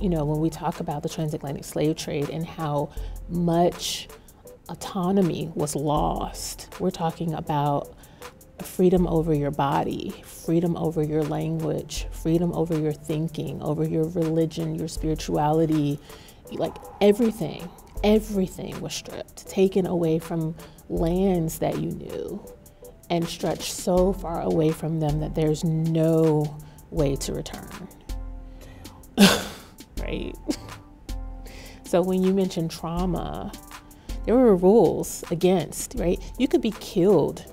you know, when we talk about the transatlantic slave trade and how much autonomy was lost, we're talking about freedom over your body, freedom over your language, freedom over your thinking, over your religion, your spirituality, like everything, everything was stripped, taken away from lands that you knew, and stretched so far away from them that there's no way to return. right? So when you mention trauma, there were rules against, right? You could be killed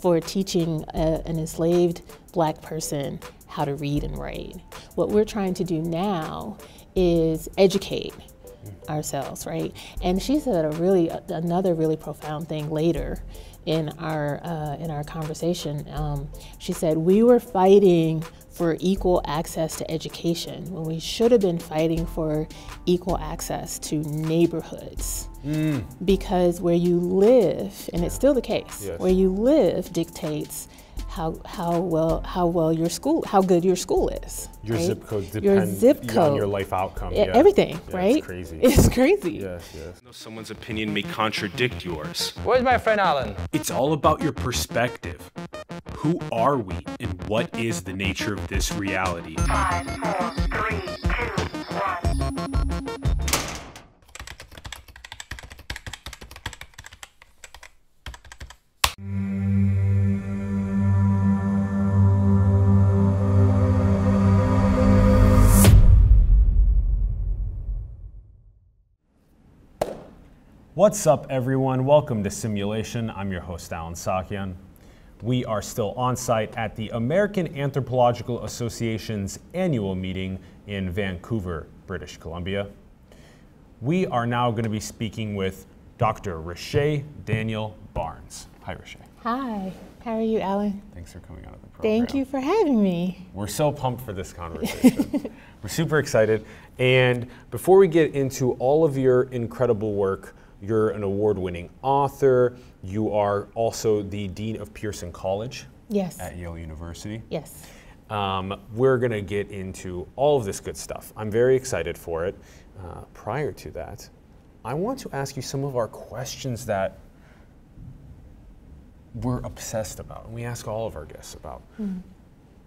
for teaching a, an enslaved black person how to read and write. What we're trying to do now is educate ourselves, right? And she said a really another really profound thing later in our uh, in our conversation. Um, she said we were fighting for equal access to education when we should have been fighting for equal access to neighborhoods. Mm. Because where you live, and it's still the case, yes. where you live dictates how, how well how well your school how good your school is. Your right? zip code depends your zip code, on your life outcome. Yeah. Everything, yeah, right? It's crazy. It's crazy. Yes, yes. Someone's opinion may contradict yours. Where's my friend Alan? It's all about your perspective. Who are we and what is the nature of this reality? Five, four, three, two, one. What's up, everyone? Welcome to Simulation. I'm your host, Allen Saakyan. We are still on site at the American Anthropological Association's annual meeting in Vancouver, British Columbia. We are now going to be speaking with Dr. Riché Daniel Barnes. Hi, Riché. Hi. How are you, Allen? Thanks for coming out on the program. Thank you for having me. We're so pumped for this conversation. We're super excited. And before we get into all of your incredible work, you're an award winning author. You are also the Dean of Pierson College yes. at Yale University. Yes. Um, we're going to get into all of this good stuff. I'm very excited for it. Uh, prior to that, I want to ask you some of our questions that we're obsessed about, and we ask all of our guests about. Mm.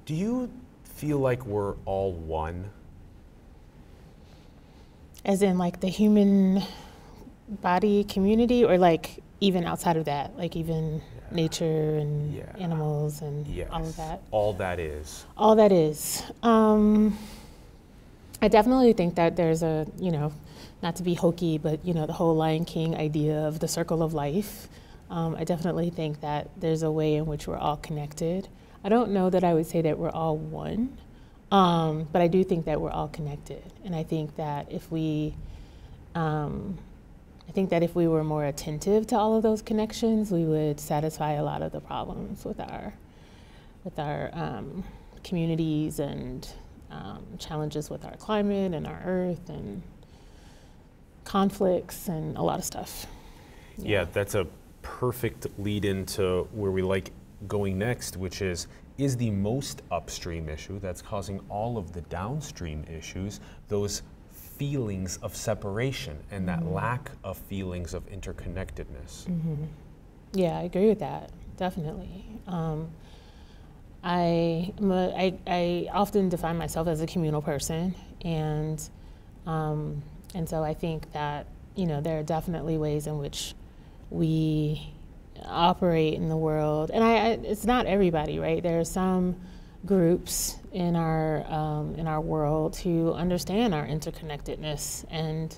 Do you feel like we're all one? As in, like the human body community or like even outside of that like even yeah. nature and yeah. animals and yes. all of that all that is all that is um, i definitely think that there's a you know not to be hokey but you know the whole lion king idea of the circle of life um, i definitely think that there's a way in which we're all connected i don't know that i would say that we're all one um, but i do think that we're all connected and i think that if we um, I think that if we were more attentive to all of those connections, we would satisfy a lot of the problems with our with our um, communities and um, challenges with our climate and our earth and conflicts and a lot of stuff. Yeah, yeah that's a perfect lead into where we like going next, which is is the most upstream issue that's causing all of the downstream issues, those feelings of separation and that mm-hmm. lack of feelings of interconnectedness. Mm-hmm. Yeah, I agree with that, definitely. Um, I, a, I, I often define myself as a communal person, and, um, and so I think that you know there are definitely ways in which we operate in the world, and I, I it's not everybody, right? There are some groups in our um, in our world who understand our interconnectedness and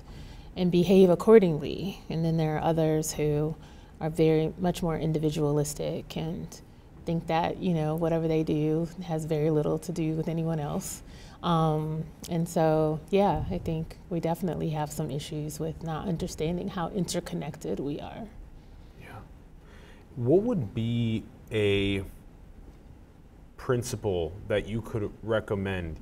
and behave accordingly. And then there are others who are very much more individualistic and think that you know whatever they do has very little to do with anyone else. Um, and so, yeah, I think we definitely have some issues with not understanding how interconnected we are. Yeah. What would be a principle that you could recommend?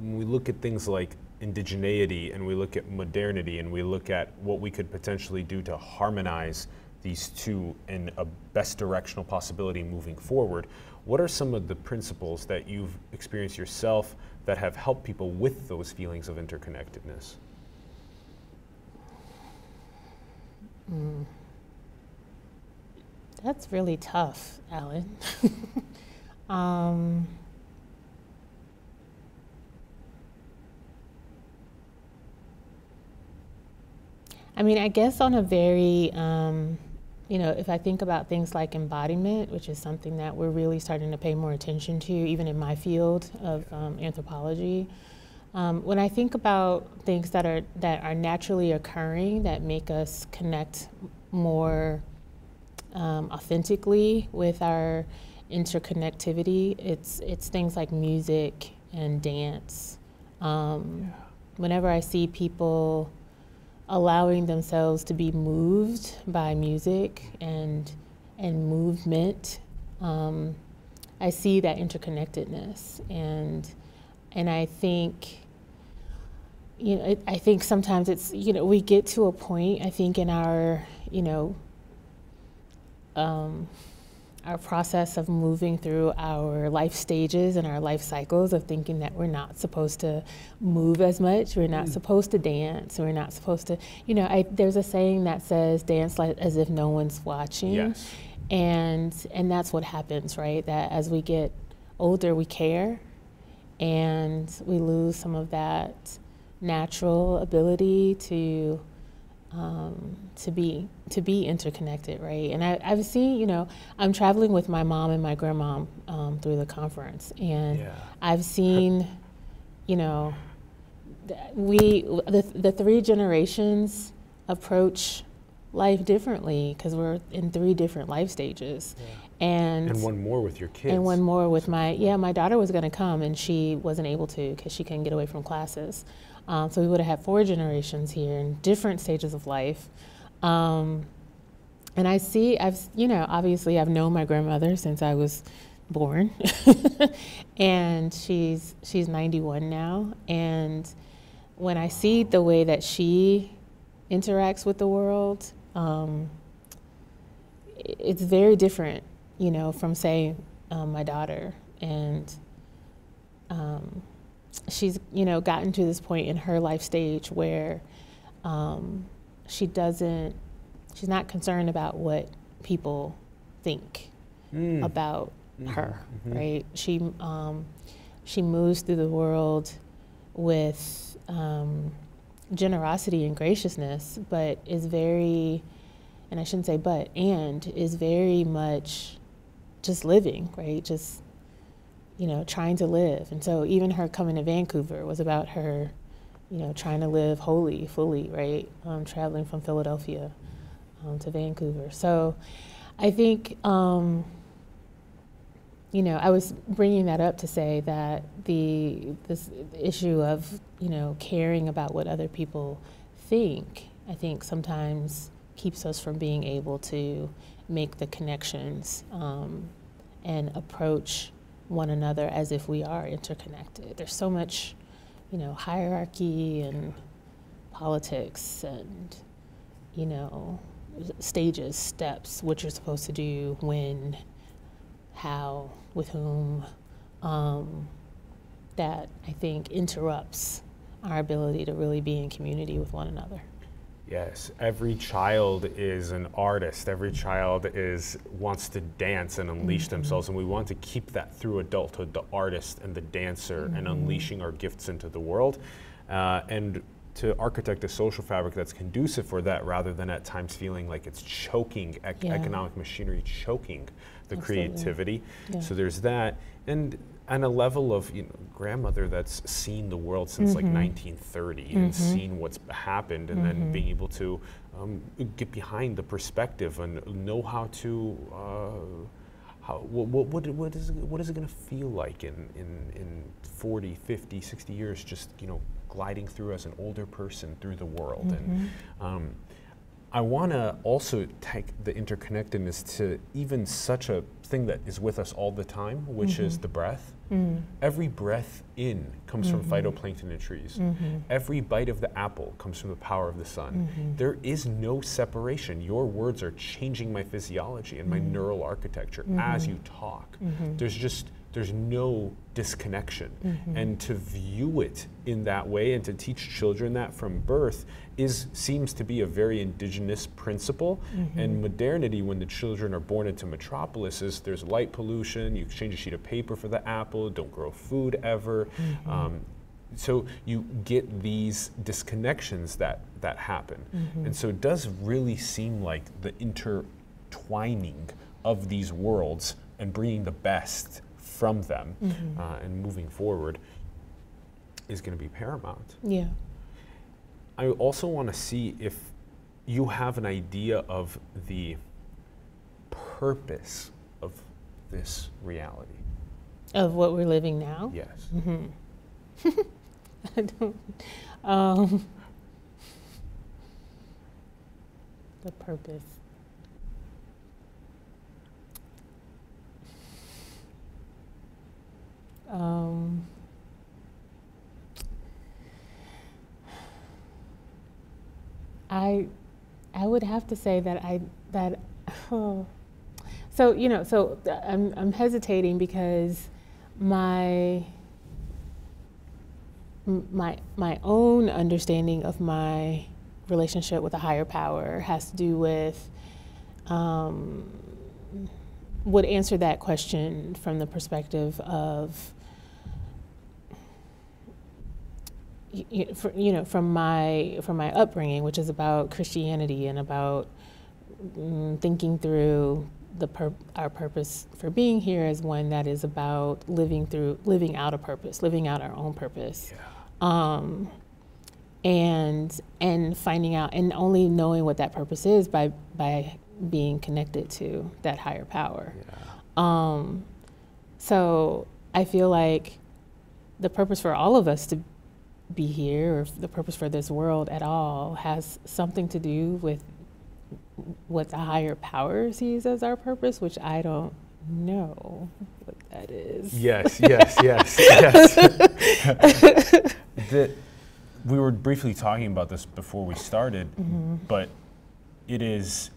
When we look at things like indigeneity and we look at modernity and we look at what we could potentially do to harmonize these two in a best directional possibility moving forward, what are some of the principles that you've experienced yourself that have helped people with those feelings of interconnectedness? Hmm. That's really tough, Allen. um, I mean, I guess on a very, um, you know, if I think about things like embodiment, which is something that we're really starting to pay more attention to, even in my field of um, anthropology. Um, when I think about things that are that are naturally occurring that make us connect more um, authentically with our interconnectivity, it's it's things like music and dance. Um, Whenever I see people allowing themselves to be moved by music and and movement, um, I see that interconnectedness, and and I think you know, it, I think sometimes it's, you know, we get to a point, I think, in our, you know, um, our process of moving through our life stages and our life cycles of thinking that we're not supposed to move as much, we're not mm. supposed to dance, we're not supposed to, you know, I, there's a saying that says dance like as if no one's watching. Yes. And and that's what happens, right? That as we get older, we care, and we lose some of that natural ability to um, to be to be interconnected, right? And I, I've seen, you know, I'm traveling with my mom and my grandma um, through the conference, and Yeah. I've seen, you know, we the the three generations approach life differently because we're in three different life stages, and And one more with your kids. and one more with my yeah my daughter was going to come and she wasn't able to because she couldn't get away from classes um, so we would have had four generations here in different stages of life. Um, and i see i've you know obviously i've known my grandmother since i was born. And she's she's 91 now. And when i see the way that she interacts with the world um, it's very different, you know, from say um, my daughter, and um, she's you know gotten to this point in her life stage where um, she doesn't, she's not concerned about what people think Mm. about Mhm, her, mhm. right? She um, she moves through the world with um, generosity and graciousness, but is very, and I shouldn't say but, and is very much just living, right? Just you know, trying to live. And so even her coming to Vancouver was about her, you know, trying to live wholly, fully, right? Um, traveling from Philadelphia um, to Vancouver. So I think, um, you know, I was bringing that up to say that the this issue of you know caring about what other people think, I think sometimes keeps us from being able to make the connections um, and approach one another as if we are interconnected. There's so much, you know, hierarchy and politics and you know stages, steps, what you're supposed to do, when, how, with whom, um, that I think interrupts our ability to really be in community with one another. Yes, every child is an artist. Every child is wants to dance and unleash themselves, and we want to keep that through adulthood. The artist and the dancer, and unleashing our gifts into the world, uh, and to architect a social fabric that's conducive for that, rather than at times feeling like it's choking ec- Yeah. economic machinery, choking the Absolutely. creativity. Yeah. So there's that, and and a level of you know, grandmother that's seen the world since like 1930 and seen what's happened, and then being able to um, get behind the perspective and know how to. Uh, how, what, what, what, is it, what is it going to feel like in, in, in 40, 50, 60 years just, you know, gliding through as an older person through the world? And um, I want to also take the interconnectedness to even such a thing that is with us all the time, which is the breath. Mm. Every breath in comes from mm-hmm. phytoplankton in trees. Mm-hmm. Every bite of the apple comes from the power of the sun. Mm-hmm. There is no separation. Your words are changing my physiology and my neural architecture as you talk. There's just there's no disconnection. And to view it in that way and to teach children that from birth is seems to be a very indigenous principle. And modernity, when the children are born into metropolises, there's light pollution. You exchange a sheet of paper for the apple. Don't grow food ever. Um, so you get these disconnections that that happen and so it does really seem like the intertwining of these worlds and bringing the best from them uh, and moving forward is going to be paramount Yeah. I also want to see if you have an idea of the purpose of this reality Of what we're living now. yes Hmm. I don't. Um, the purpose. Um, I, I would have to say that I that. Oh. So you know, so I'm I'm hesitating because my my my own understanding of my relationship with a higher power has to do with um, would answer that question from the perspective of y- y- for, you know from my from my upbringing which is about Christianity and about mm, thinking through the our purpose for being here as one that is about living through living out a purpose living out our own purpose. Um, and and finding out and only knowing what that purpose is by by being connected to that higher power. Um, so I feel like the purpose for all of us to be here, or the purpose for this world at all, has something to do with what the higher power sees as our purpose, which I don't know what that is. Yes, yes, yes, yes. that we were briefly talking about this before we started, mm-hmm. but it is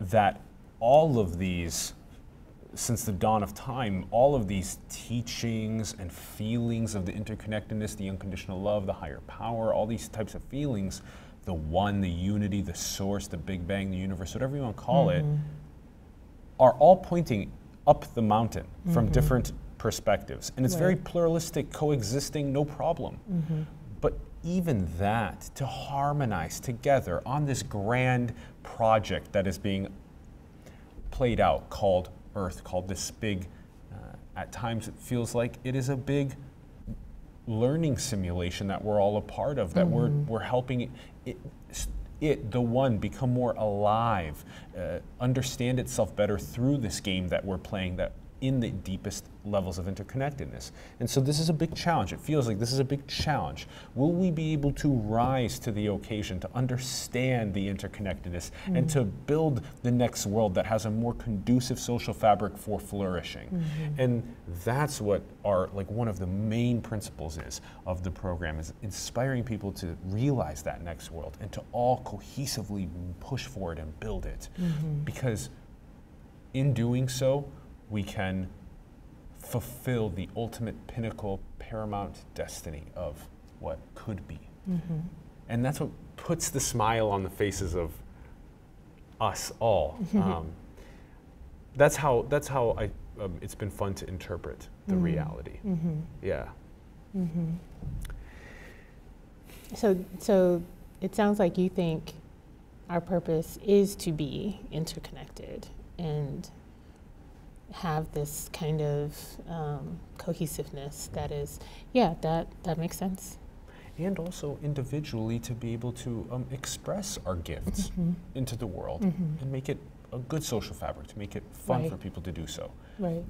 that all of these, since the dawn of time, all of these teachings and feelings of the interconnectedness, the unconditional love, the higher power, all these types of feelings, the one, the unity, the source, the Big Bang, the universe, whatever you want to call it, mm-hmm. are all pointing up the mountain from mm-hmm. different perspectives. And it's very pluralistic, coexisting, no problem. Mm-hmm. But even that, to harmonize together on this grand project that is being played out called Earth, called this big, uh, at times it feels like it is a big learning simulation that we're all a part of, that we're, we're helping it, it, it, the one, become more alive, uh, understand itself better through this game that we're playing that in the deepest levels of interconnectedness. And so this is a big challenge. It feels like this is a big challenge. Will we be able to rise to the occasion to understand the interconnectedness and mm-hmm. to build the next world that has a more conducive social fabric for flourishing? Mm-hmm. And that's what our like one of the main principles is of the program is inspiring people to realize that next world and to all cohesively push for it and build it. Mm-hmm. Because in doing so, we can fulfill the ultimate pinnacle, paramount destiny of what could be. Mm-hmm. And that's what puts the smile on the faces of us all. Mm-hmm. Um, that's how. That's how I. Um, it's been fun to interpret the mm-hmm. reality. Yeah. So, so it sounds like you think our purpose is to be interconnected and have this kind of um, cohesiveness that is, yeah, that, that makes sense. and also individually to be able to um, express our gifts into the world and make it a good social fabric, to make it fun Right. for people to do so. Right.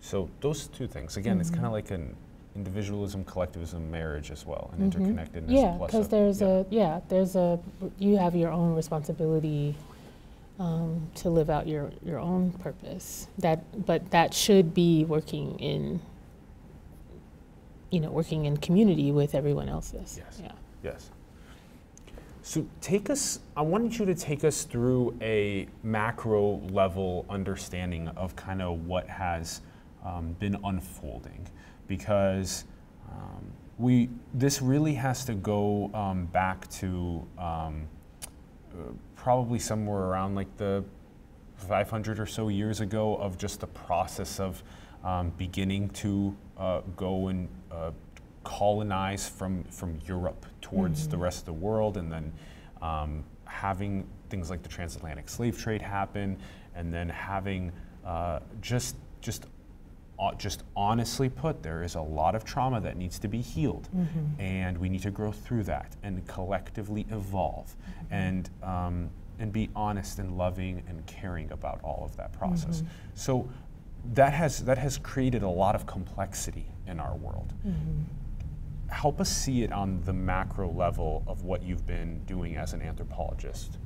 So those two things, again, it's kind of like an individualism, collectivism marriage as well, an interconnectedness. Mm-hmm. Yeah, because there's yeah. a, yeah, there's a, you have your own responsibility um, to live out your, your own purpose. That, but that should be working in, you know, working in community with everyone else's. Yes. Yeah. Yes. So take us, I wanted you to take us through a macro level understanding of kind of what has um, been unfolding because um, we this really has to go um, back to um, uh, probably somewhere around like the 500 or so years ago of just the process of um, beginning to uh, go and uh, colonize from, from Europe towards the rest of the world, and then um, having things like the transatlantic slave trade happen, and then having uh, just just just honestly put, there is a lot of trauma that needs to be healed, and we need to grow through that and collectively evolve, and um, and be honest and loving and caring about all of that process. So that has that has created a lot of complexity in our world. Help us see it on the macro level of what you've been doing as an anthropologist.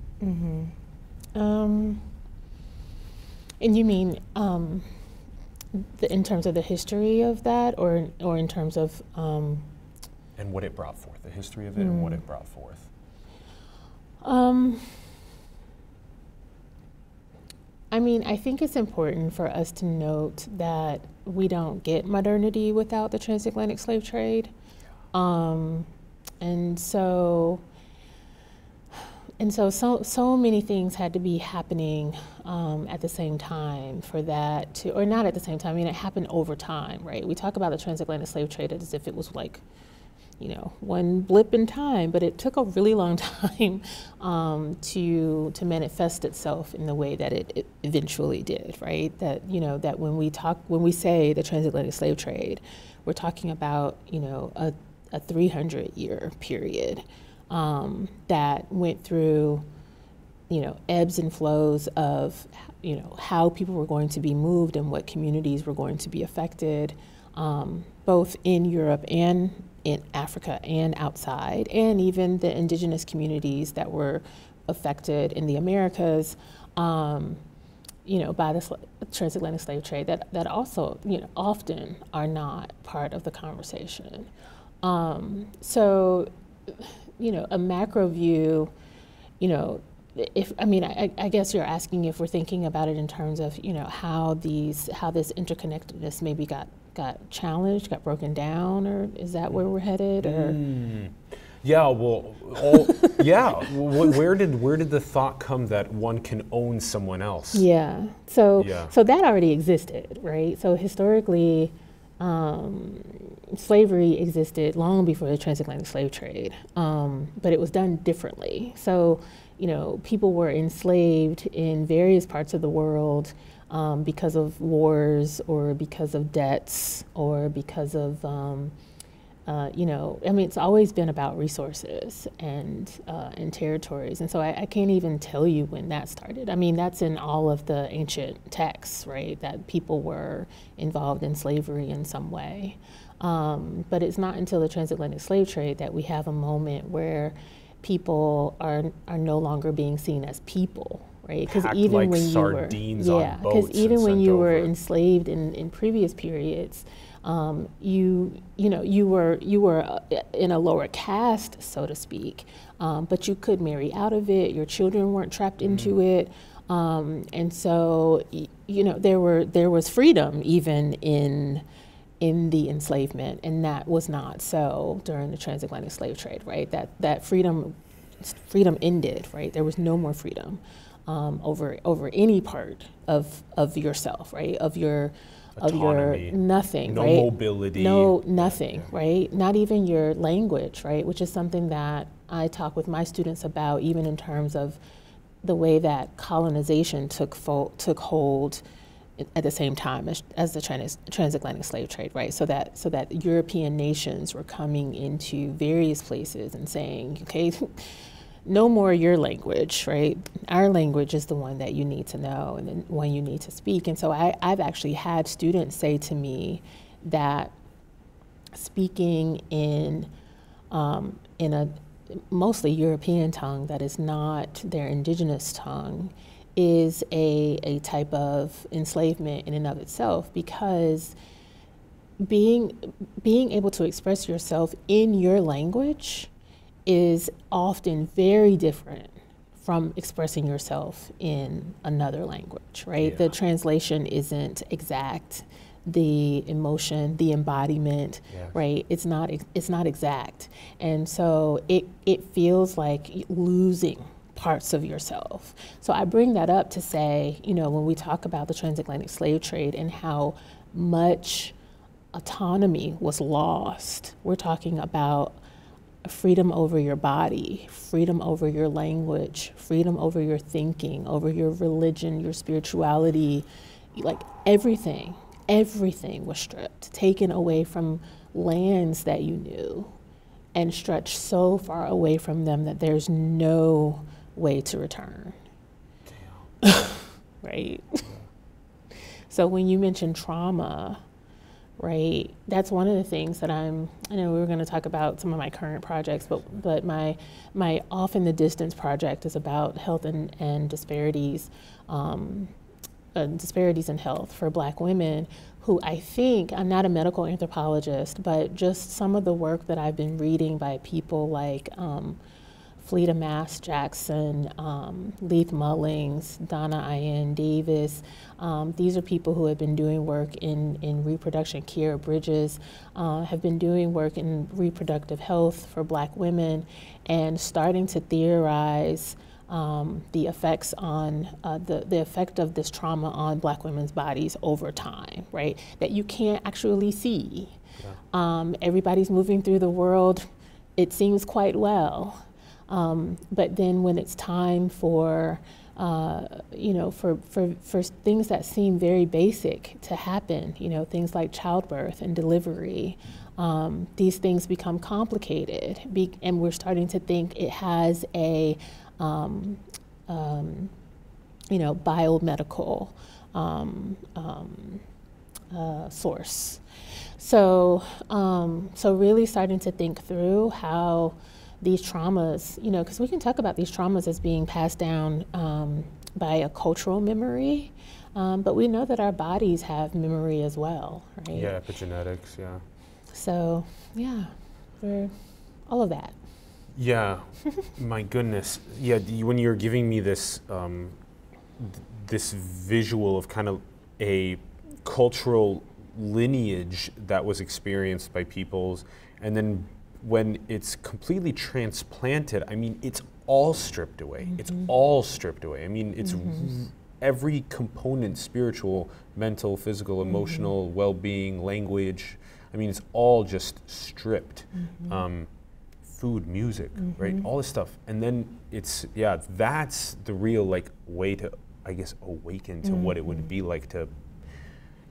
Um, and you mean um, the, in terms of the history of that, or or in terms of um, and what it brought forth, the history of it and what it brought forth. Um, I mean, I think it's important for us to note that we don't get modernity without the transatlantic slave trade. Um, and so, and so, so, so many things had to be happening um, at the same time for that to, or not at the same time. I mean, it happened over time, right? We talk about the transatlantic slave trade as if it was like you know, one blip in time, but it took a really long time um, to to manifest itself in the way that it, it eventually did, right? That you know that when we talk when we say the transatlantic slave trade, we're talking about you know a, a 300 year period um, that went through you know ebbs and flows of you know how people were going to be moved and what communities were going to be affected um, both in Europe and in Africa and outside, and even the indigenous communities that were affected in the Americas, um, you know, by the transatlantic slave trade that, that also, you know, often are not part of the conversation. Um, so, you know, a macro view, you know, if I mean, I, I guess you're asking if we're thinking about it in terms of you know how these how this interconnectedness maybe got got challenged, got broken down, or is that where we're headed? Or Yeah, well, all, yeah. wh- Where did where did the thought come that one can own someone else? yeah, so Yeah. so that already existed, right? So historically, um, slavery existed long before the transatlantic slave trade, um, but it was done differently. So you know, people were enslaved in various parts of the world. Um, because of wars or because of debts or because of um, uh, you know, I mean, it's always been about resources and uh, and territories, and so I, I can't even tell you when that started. I mean, that's in all of the ancient texts, right? That people were involved in slavery in some way, um, but it's not until the transatlantic slave trade that we have a moment where people are are no longer being seen as people, right? Because even like when you were, yeah, and even when you were enslaved in, in previous periods, um, you you know you were you were uh, in a lower caste, so to speak, um, but you could marry out of it. Your children weren't trapped into it, um, and so y- you know there were there was freedom even in in the enslavement, and that was not so during the transatlantic slave trade, right? That that freedom freedom ended, right? There was no more freedom um, over over any part of of yourself, right? Of your of Autonomy, your nothing, no right? mobility. No nothing, right? Not even your language, right? Which is something that I talk with my students about, even in terms of the way that colonization took took hold at the same time as, as the trans- transatlantic slave trade, right? So that so that European nations were coming into various places and saying, okay, no more your language, right? Our language is the one that you need to know and the one you need to speak. And so I, I've actually had students say to me that speaking in um, in a mostly European tongue that is not their indigenous tongue is a, a type of enslavement in and of itself because being being able to express yourself in your language is often very different from expressing yourself in another language right the translation isn't exact the emotion, the embodiment, Yes. right? It's not it's not exact, and so it it feels like losing parts of yourself. So I bring that up to say, you know, when we talk about the transatlantic slave trade and how much autonomy was lost, we're talking about freedom over your body, freedom over your language, freedom over your thinking, over your religion, your spirituality, like everything, everything was stripped, taken away from lands that you knew, and stretched so far away from them that there's no way to return. right? so when you mention trauma, right? That's one of the things that I'm. I know we were going to talk about some of my current projects, but but my my off in the distance project is about health and and disparities, um, uh, disparities in health for Black women. Who I think I'm not a medical anthropologist, but just some of the work that I've been reading by people like. Um, Fleda Mask Jackson, um, Leith Mullings, Dána-Ain Davis. Um, these are people who have been doing work in, in reproduction. Khiara Bridges uh, have been doing work in reproductive health for black women and starting to theorize um, the effects on uh, the, the effect of this trauma on black women's bodies over time, right? That you can't actually see. Um, everybody's moving through the world, it seems quite well. Um, but then when it's time for, uh, you know, for, for, for things that seem very basic to happen, you know, things like childbirth and delivery, um, these things become complicated. Be- and we're starting to think it has a, um, um, you know, biomedical um, um, uh, source. So, so really starting to think through how these traumas, you know, because we can talk about these traumas as being passed down um, by a cultural memory, um, but we know that our bodies have memory as well, right? Yeah, epigenetics, yeah. So, yeah, we're all of that. Yeah, my goodness. Yeah, d- when you're giving me this um, th- this visual of kind of a cultural lineage that was experienced by peoples, and then when it's completely transplanted, I mean, it's all stripped away. It's mm-hmm. all stripped away. I mean, it's r- every component spiritual, mental, physical, mm-hmm. emotional, well being, language. I mean, it's all just stripped. Um, food, music, right? All this stuff. And then it's, yeah, that's the real like way to, I guess, awaken to what it would be like to,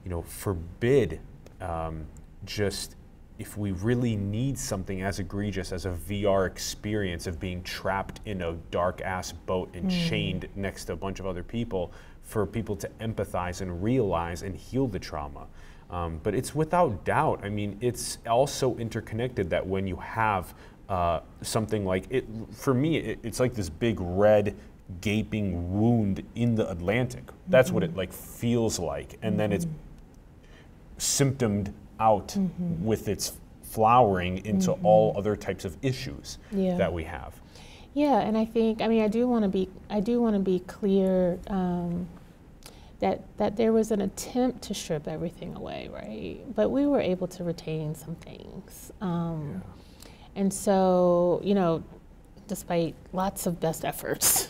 you know, forbid um, just if we really need something as egregious as a VR experience of being trapped in a dark ass boat and chained next to a bunch of other people, for people to empathize and realize and heal the trauma. Um, but it's without doubt, I mean, it's also interconnected that when you have uh, something like it, for me, it, it's like this big red gaping wound in the Atlantic. That's what it like feels like. And then it's symptomed out Mm-hmm. with its flowering into all other types of issues Yeah. that we have. Yeah, and I think I mean I do want to be I do want to be clear um, that that there was an attempt to strip everything away, right? But we were able to retain some things, um, and so you know, despite lots of best efforts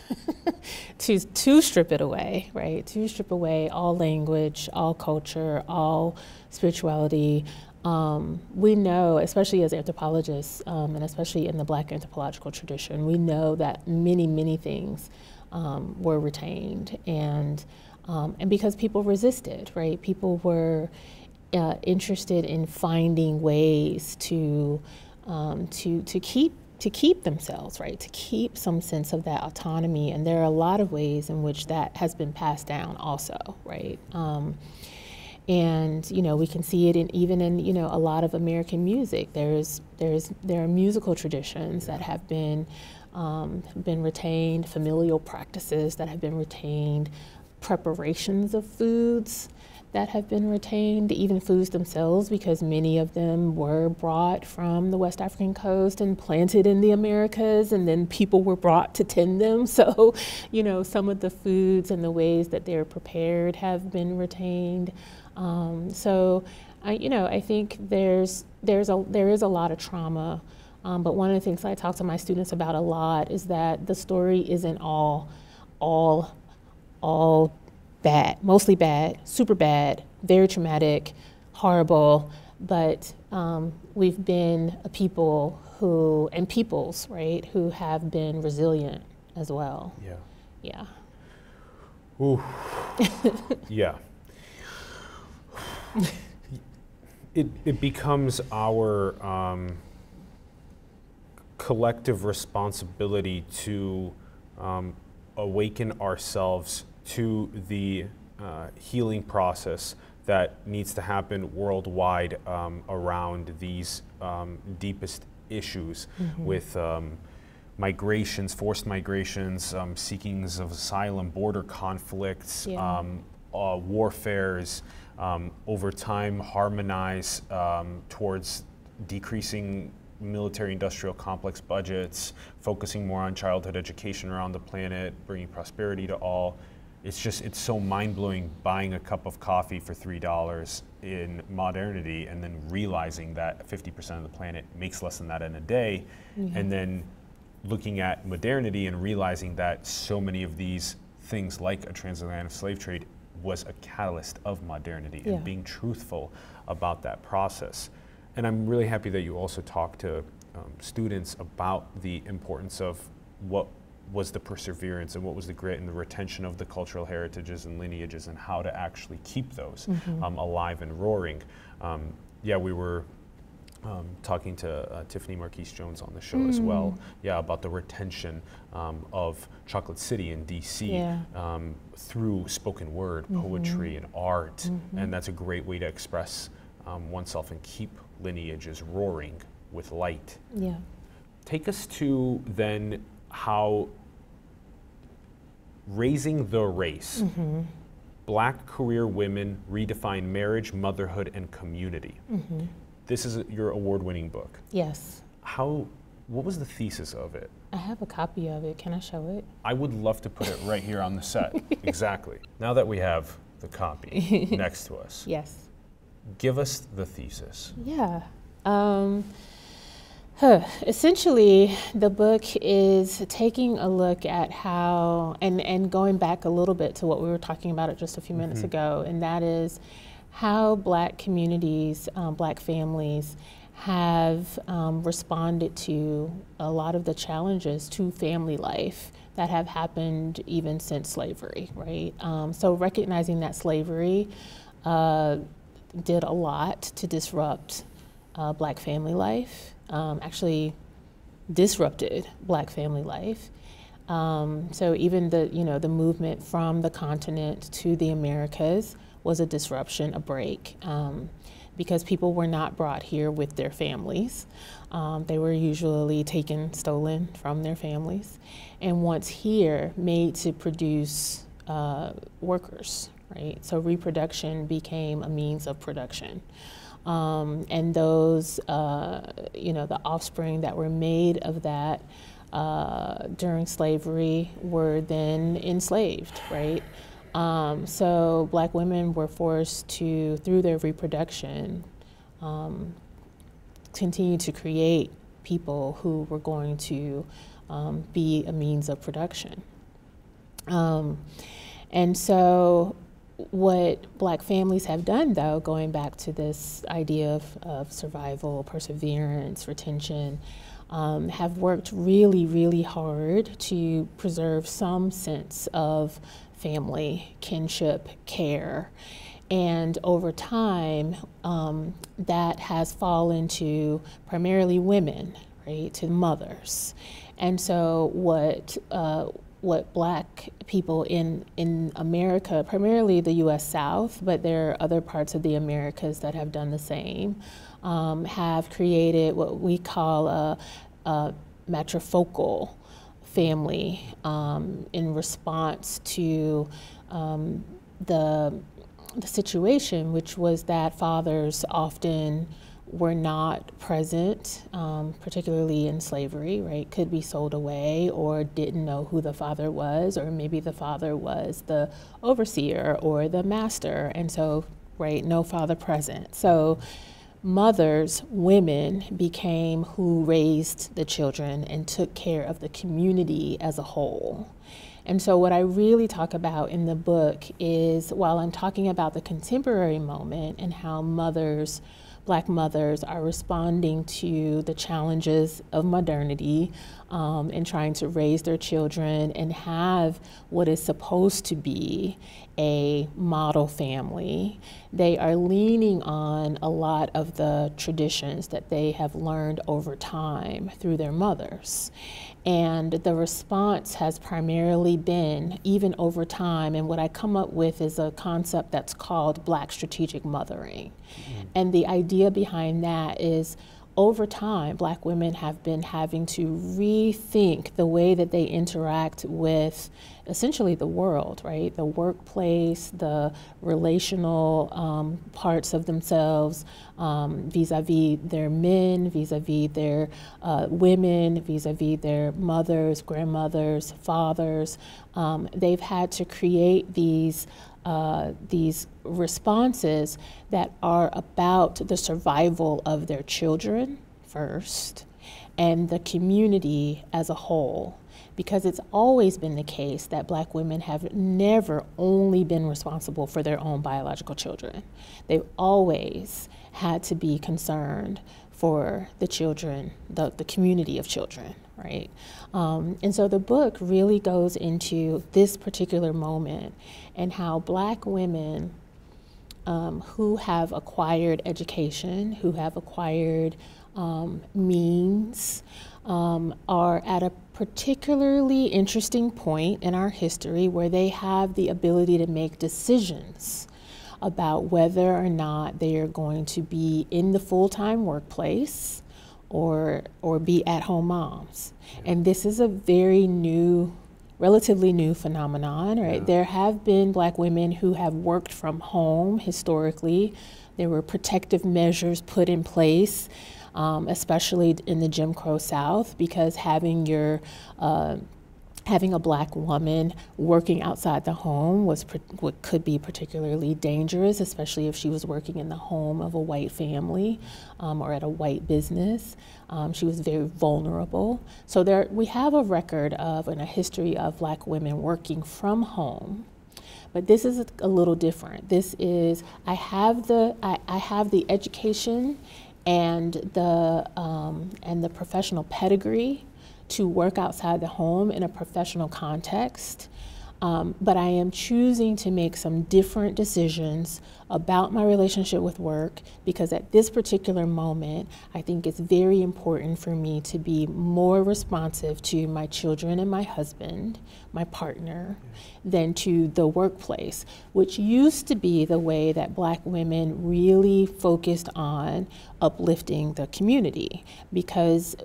to to strip it away, right? To strip away all language, all culture, all spirituality. Um, we know, especially as anthropologists, um, and especially in the Black anthropological tradition, we know that many, many things um, were retained, and um, and because people resisted, right? People were uh, interested in finding ways to um, to to keep to keep themselves right to keep some sense of that autonomy and there are a lot of ways in which that has been passed down also right um, and you know we can see it in even in you know a lot of American music. There's there's there are musical traditions that have been um, been retained, familial practices that have been retained, preparations of foods that have been retained, even foods themselves, because many of them were brought from the West African coast and planted in the Americas, and then people were brought to tend them. So, you know, some of the foods and the ways that they're prepared have been retained. Um, so, I, you know, I think there's there's a there is a lot of trauma, um, but one of the things I talk to my students about a lot is that the story isn't all all all bad, mostly bad, super bad, very traumatic, horrible, but um, we've been a people who, and peoples, right, who have been resilient as well. Yeah. Yeah. Ooh. yeah. It, it becomes our um, collective responsibility to um, awaken ourselves to the uh, healing process that needs to happen worldwide um, around these um, deepest issues with um, migrations, forced migrations, um, seekings of asylum, border conflicts, Yeah. um, uh, warfares, um, over time harmonize um, towards decreasing military industrial complex budgets, focusing more on childhood education around the planet, bringing prosperity to all. It's just, it's so mind blowing buying a cup of coffee for $3 in modernity and then realizing that 50% of the planet makes less than that in a day. And then looking at modernity and realizing that so many of these things, like a transatlantic slave trade, was a catalyst of modernity Yeah. and being truthful about that process. And I'm really happy that you also talk to um, students about the importance of what was the perseverance and what was the grit and the retention of the cultural heritages and lineages and how to actually keep those um, alive and roaring. Um, yeah, we were um, talking to uh, Tiffany Marquise Jones on the show as well. Yeah, about the retention um, of Chocolate City in DC Yeah. um, through spoken word, poetry, and art. And that's a great way to express um, oneself and keep lineages roaring with light. Yeah. Take us to then how raising the race, black career women redefine marriage, motherhood, and community. This is your award winning book. Yes. How, what was the thesis of it? I have a copy of it. Can I show it? I would love to put it right here on the set. exactly. Now that we have the copy next to us, Yes. give us the thesis. Yeah. Um, huh. Essentially, the book is taking a look at how, and, and going back a little bit to what we were talking about just a few minutes ago, and that is how black communities, um, black families, have um, responded to a lot of the challenges to family life that have happened even since slavery, right? Um, so recognizing that slavery uh, did a lot to disrupt uh, black family life, um, actually disrupted black family life. Um, so even the you know the movement from the continent to the Americas was a disruption, a break, um, because people were not brought here with their families. Um, they were usually taken, stolen from their families, and once here, made to produce uh, workers. Right. So reproduction became a means of production. Um, and those, uh, you know, the offspring that were made of that uh, during slavery were then enslaved, right? Um, so black women were forced to, through their reproduction, um, continue to create people who were going to um, be a means of production. Um, and so, what black families have done, though, going back to this idea of, of survival, perseverance, retention, um, have worked really, really hard to preserve some sense of family, kinship, care. And over time, um, that has fallen to primarily women, right, to mothers. And so, what uh, black people in, in America, primarily the US South, but there are other parts of the Americas that have done the same, um, have created what we call a, a matrifocal family um, in response to um, the, the situation, which was that fathers often were not present, um, particularly in slavery, right? Could be sold away or didn't know who the father was, or maybe the father was the overseer or the master. And so right? No father present. So mothers, women, became who raised the children and took care of the community as a whole. And so, what I really talk about in the book is while I'm talking about the contemporary moment and how mothers, black mothers, are responding to the challenges of modernity um, and trying to raise their children and have what is supposed to be a model family, they are leaning on a lot of the traditions that they have learned over time through their mothers. And the response has primarily been, even over time, and what I come up with is a concept that's called Black strategic mothering. Mm-hmm. And the idea behind that is over time, black women have been having to rethink the way that they interact with essentially the world, right? The workplace, the relational um, parts of themselves vis a vis their men, vis a vis their uh, women, vis a vis their mothers, grandmothers, fathers. Um, they've had to create these uh, these responses that are about the survival of their children first and the community as a whole. Because it's always been the case that black women have never only been responsible for their own biological children. They've always had to be concerned for the children, the, the community of children, right? Um, and so the book really goes into this particular moment and how black women um, who have acquired education, who have acquired um, means, um, are at a particularly interesting point in our history where they have the ability to make decisions about whether or not they are going to be in the full time workplace or, or be at home moms. And this is a very new, relatively new phenomenon, right? Yeah. There have been black women who have worked from home historically. There were protective measures put in place. Um, especially in the Jim Crow South, because having your uh, having a black woman working outside the home was what could be particularly dangerous, especially if she was working in the home of a white family um, or at a white business. Um, she was very vulnerable. So there, we have a record of and a history of black women working from home. But this is a little different. This is I have the I, I have the education and the um, and the professional pedigree to work outside the home in a professional context. Um, but I am choosing to make some different decisions about my relationship with work because at this particular moment, I think it's very important for me to be more responsive to my children and my husband, my partner, than to the workplace, which used to be the way that black women really focused on uplifting the community because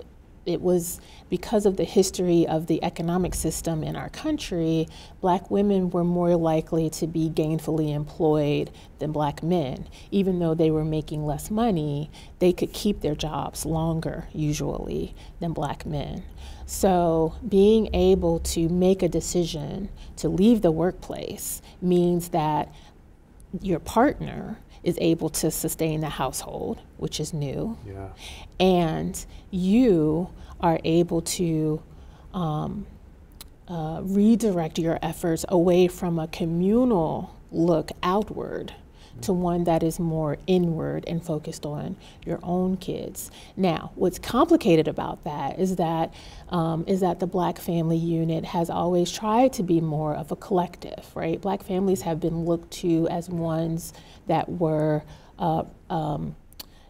it was because of the history of the economic system in our country, black women were more likely to be gainfully employed than black men. Even though they were making less money, they could keep their jobs longer, usually, than black men. So, being able to make a decision to leave the workplace means that your partner is able to sustain the household, which is new. Yeah. And you are able to um, uh, redirect your efforts away from a communal look outward to one that is more inward and focused on your own kids. Now, what's complicated about that is that um, is that the Black Family Unit has always tried to be more of a collective, right? Black families have been looked to as ones that were uh, um,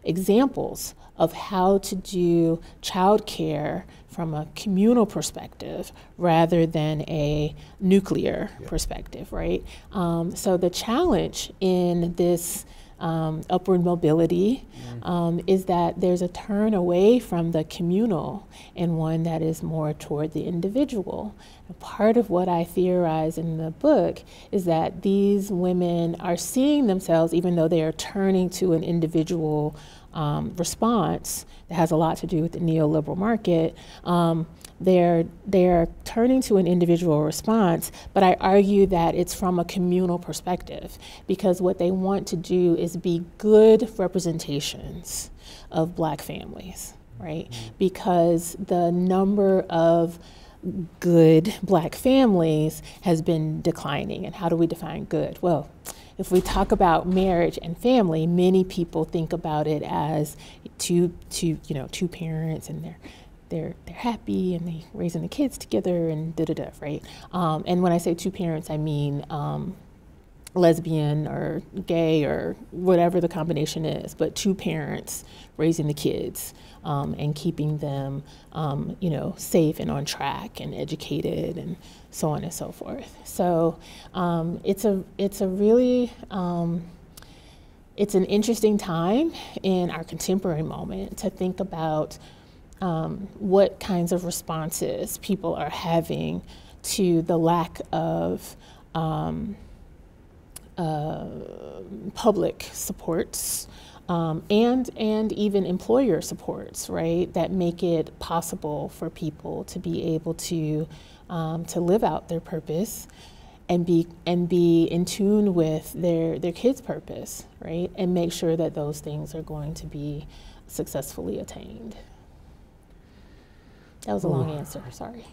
examples of how to do childcare from a communal perspective rather than a nuclear yeah. perspective, right? Um, so the challenge in this um, upward mobility mm. um, is that there's a turn away from the communal and one that is more toward the individual. And part of what I theorize in the book is that these women are seeing themselves, even though they are turning to an individual um, response that has a lot to do with the neoliberal market, um, they're they're turning to an individual response, but I argue that it's from a communal perspective because what they want to do is be good representations of black families, right? Because the number of good black families has been declining. And how do we define good? Well, if we talk about marriage and family, many people think about it as two, two, you know, two parents and they're they're they're happy and they're raising the kids together and da da da, right? Um, and when I say two parents, I mean um, lesbian or gay or whatever the combination is, but two parents raising the kids um, and keeping them, um, you know, safe and on track and educated and so on and so forth. So um, it's a it's a really um, it's an interesting time in our contemporary moment to think about um, what kinds of responses people are having to the lack of um, uh, public supports um, and and even employer supports, right? That make it possible for people to be able to um, to live out their purpose and be and be in tune with their their kids' purpose, right? And make sure that those things are going to be successfully attained. That was a long answer. Sorry.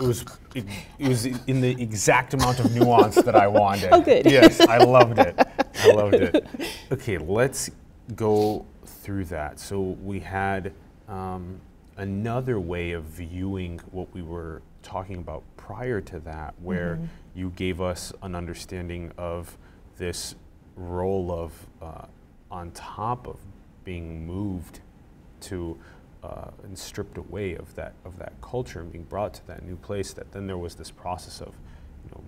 It was it, it was in the exact amount of nuance that I wanted. Oh, good. Yes, I loved it. I loved it. Okay, let's go through that. So we had um, another way of viewing what we were talking about prior to that, where you gave us an understanding of this role of uh, on top of being moved to uh, and stripped away of that of that culture and being brought to that new place. That then there was this process of, you know,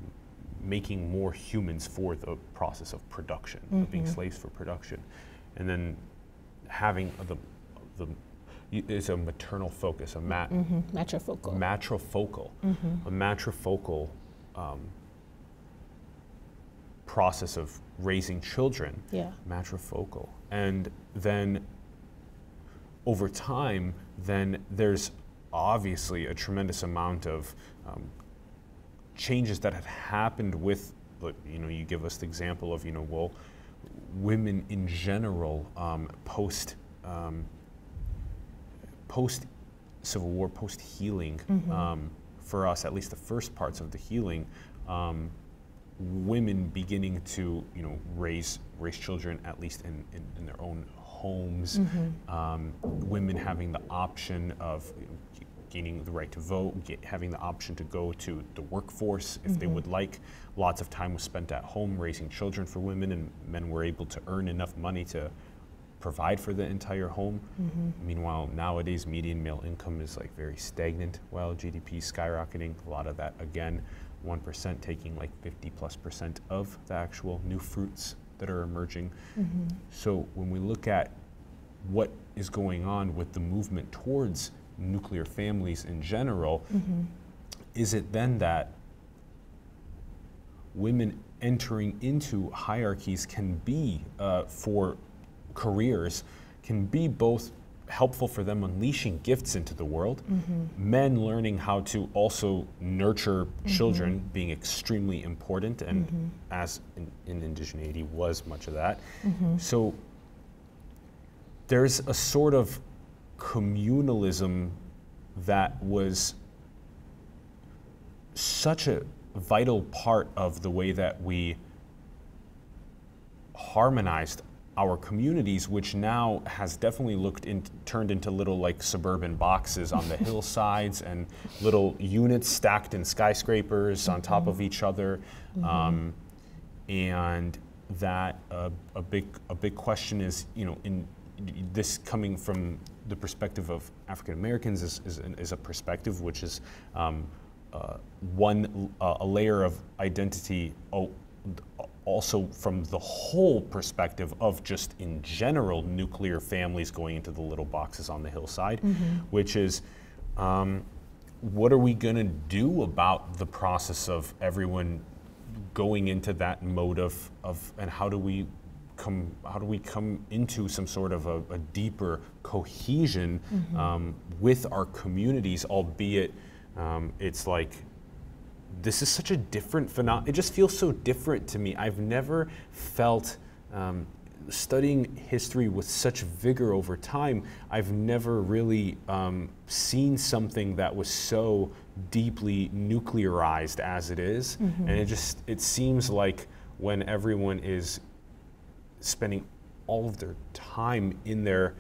making more humans for the process of production, of being slaves for production, and then having the the it's a maternal focus, a mat hmm Matrifocal. matrifocal, a matrifocal um, process of raising children yeah. matrifocal. And then over time, then there's obviously a tremendous amount of um, changes that have happened with, you know, you give us the example of, you know, well, women in general um, post um, post Civil War, post healing, um, for us, at least the first parts of the healing, um, women beginning to you know raise raise children at least in, in, in their own homes, mm-hmm. um, women having the option of you know, g- gaining the right to vote, get, having the option to go to the workforce if they mm-hmm. would like. Lots of time was spent at home raising children for women, and men were able to earn enough money to provide for the entire home. Mm-hmm. Meanwhile, nowadays, median male income is like very stagnant while GDP is skyrocketing. A lot of that, again, 1% taking like 50 plus percent of the actual new fruits that are emerging. So when we look at what is going on with the movement towards nuclear families in general, is it then that women entering into hierarchies can be uh, for careers can be both helpful for them unleashing gifts into the world. Mm-hmm. Men learning how to also nurture mm-hmm. children being extremely important and mm-hmm. as in, in indigeneity was much of that. So there's a sort of communalism that was such a vital part of the way that we harmonized our communities, which now has definitely looked in, turned into little like suburban boxes on the hillsides and little units stacked in skyscrapers on top of each other, um, and that uh, a big a big question is you know in this coming from the perspective of African Americans is, is, is a perspective which is um, uh, one uh, a layer of identity oh, also from the whole perspective of just in general nuclear families going into the little boxes on the hillside, which is um, what are we going to do about the process of everyone going into that mode of, of and how do we come how do we come into some sort of a, a deeper cohesion um, with our communities, albeit um, it's like this is such a different phenomenon. It just feels so different to me. I've never felt um, studying history with such vigor over time. I've never really um, seen something that was so deeply nuclearized as it is. and it just it seems like when everyone is spending all of their time in their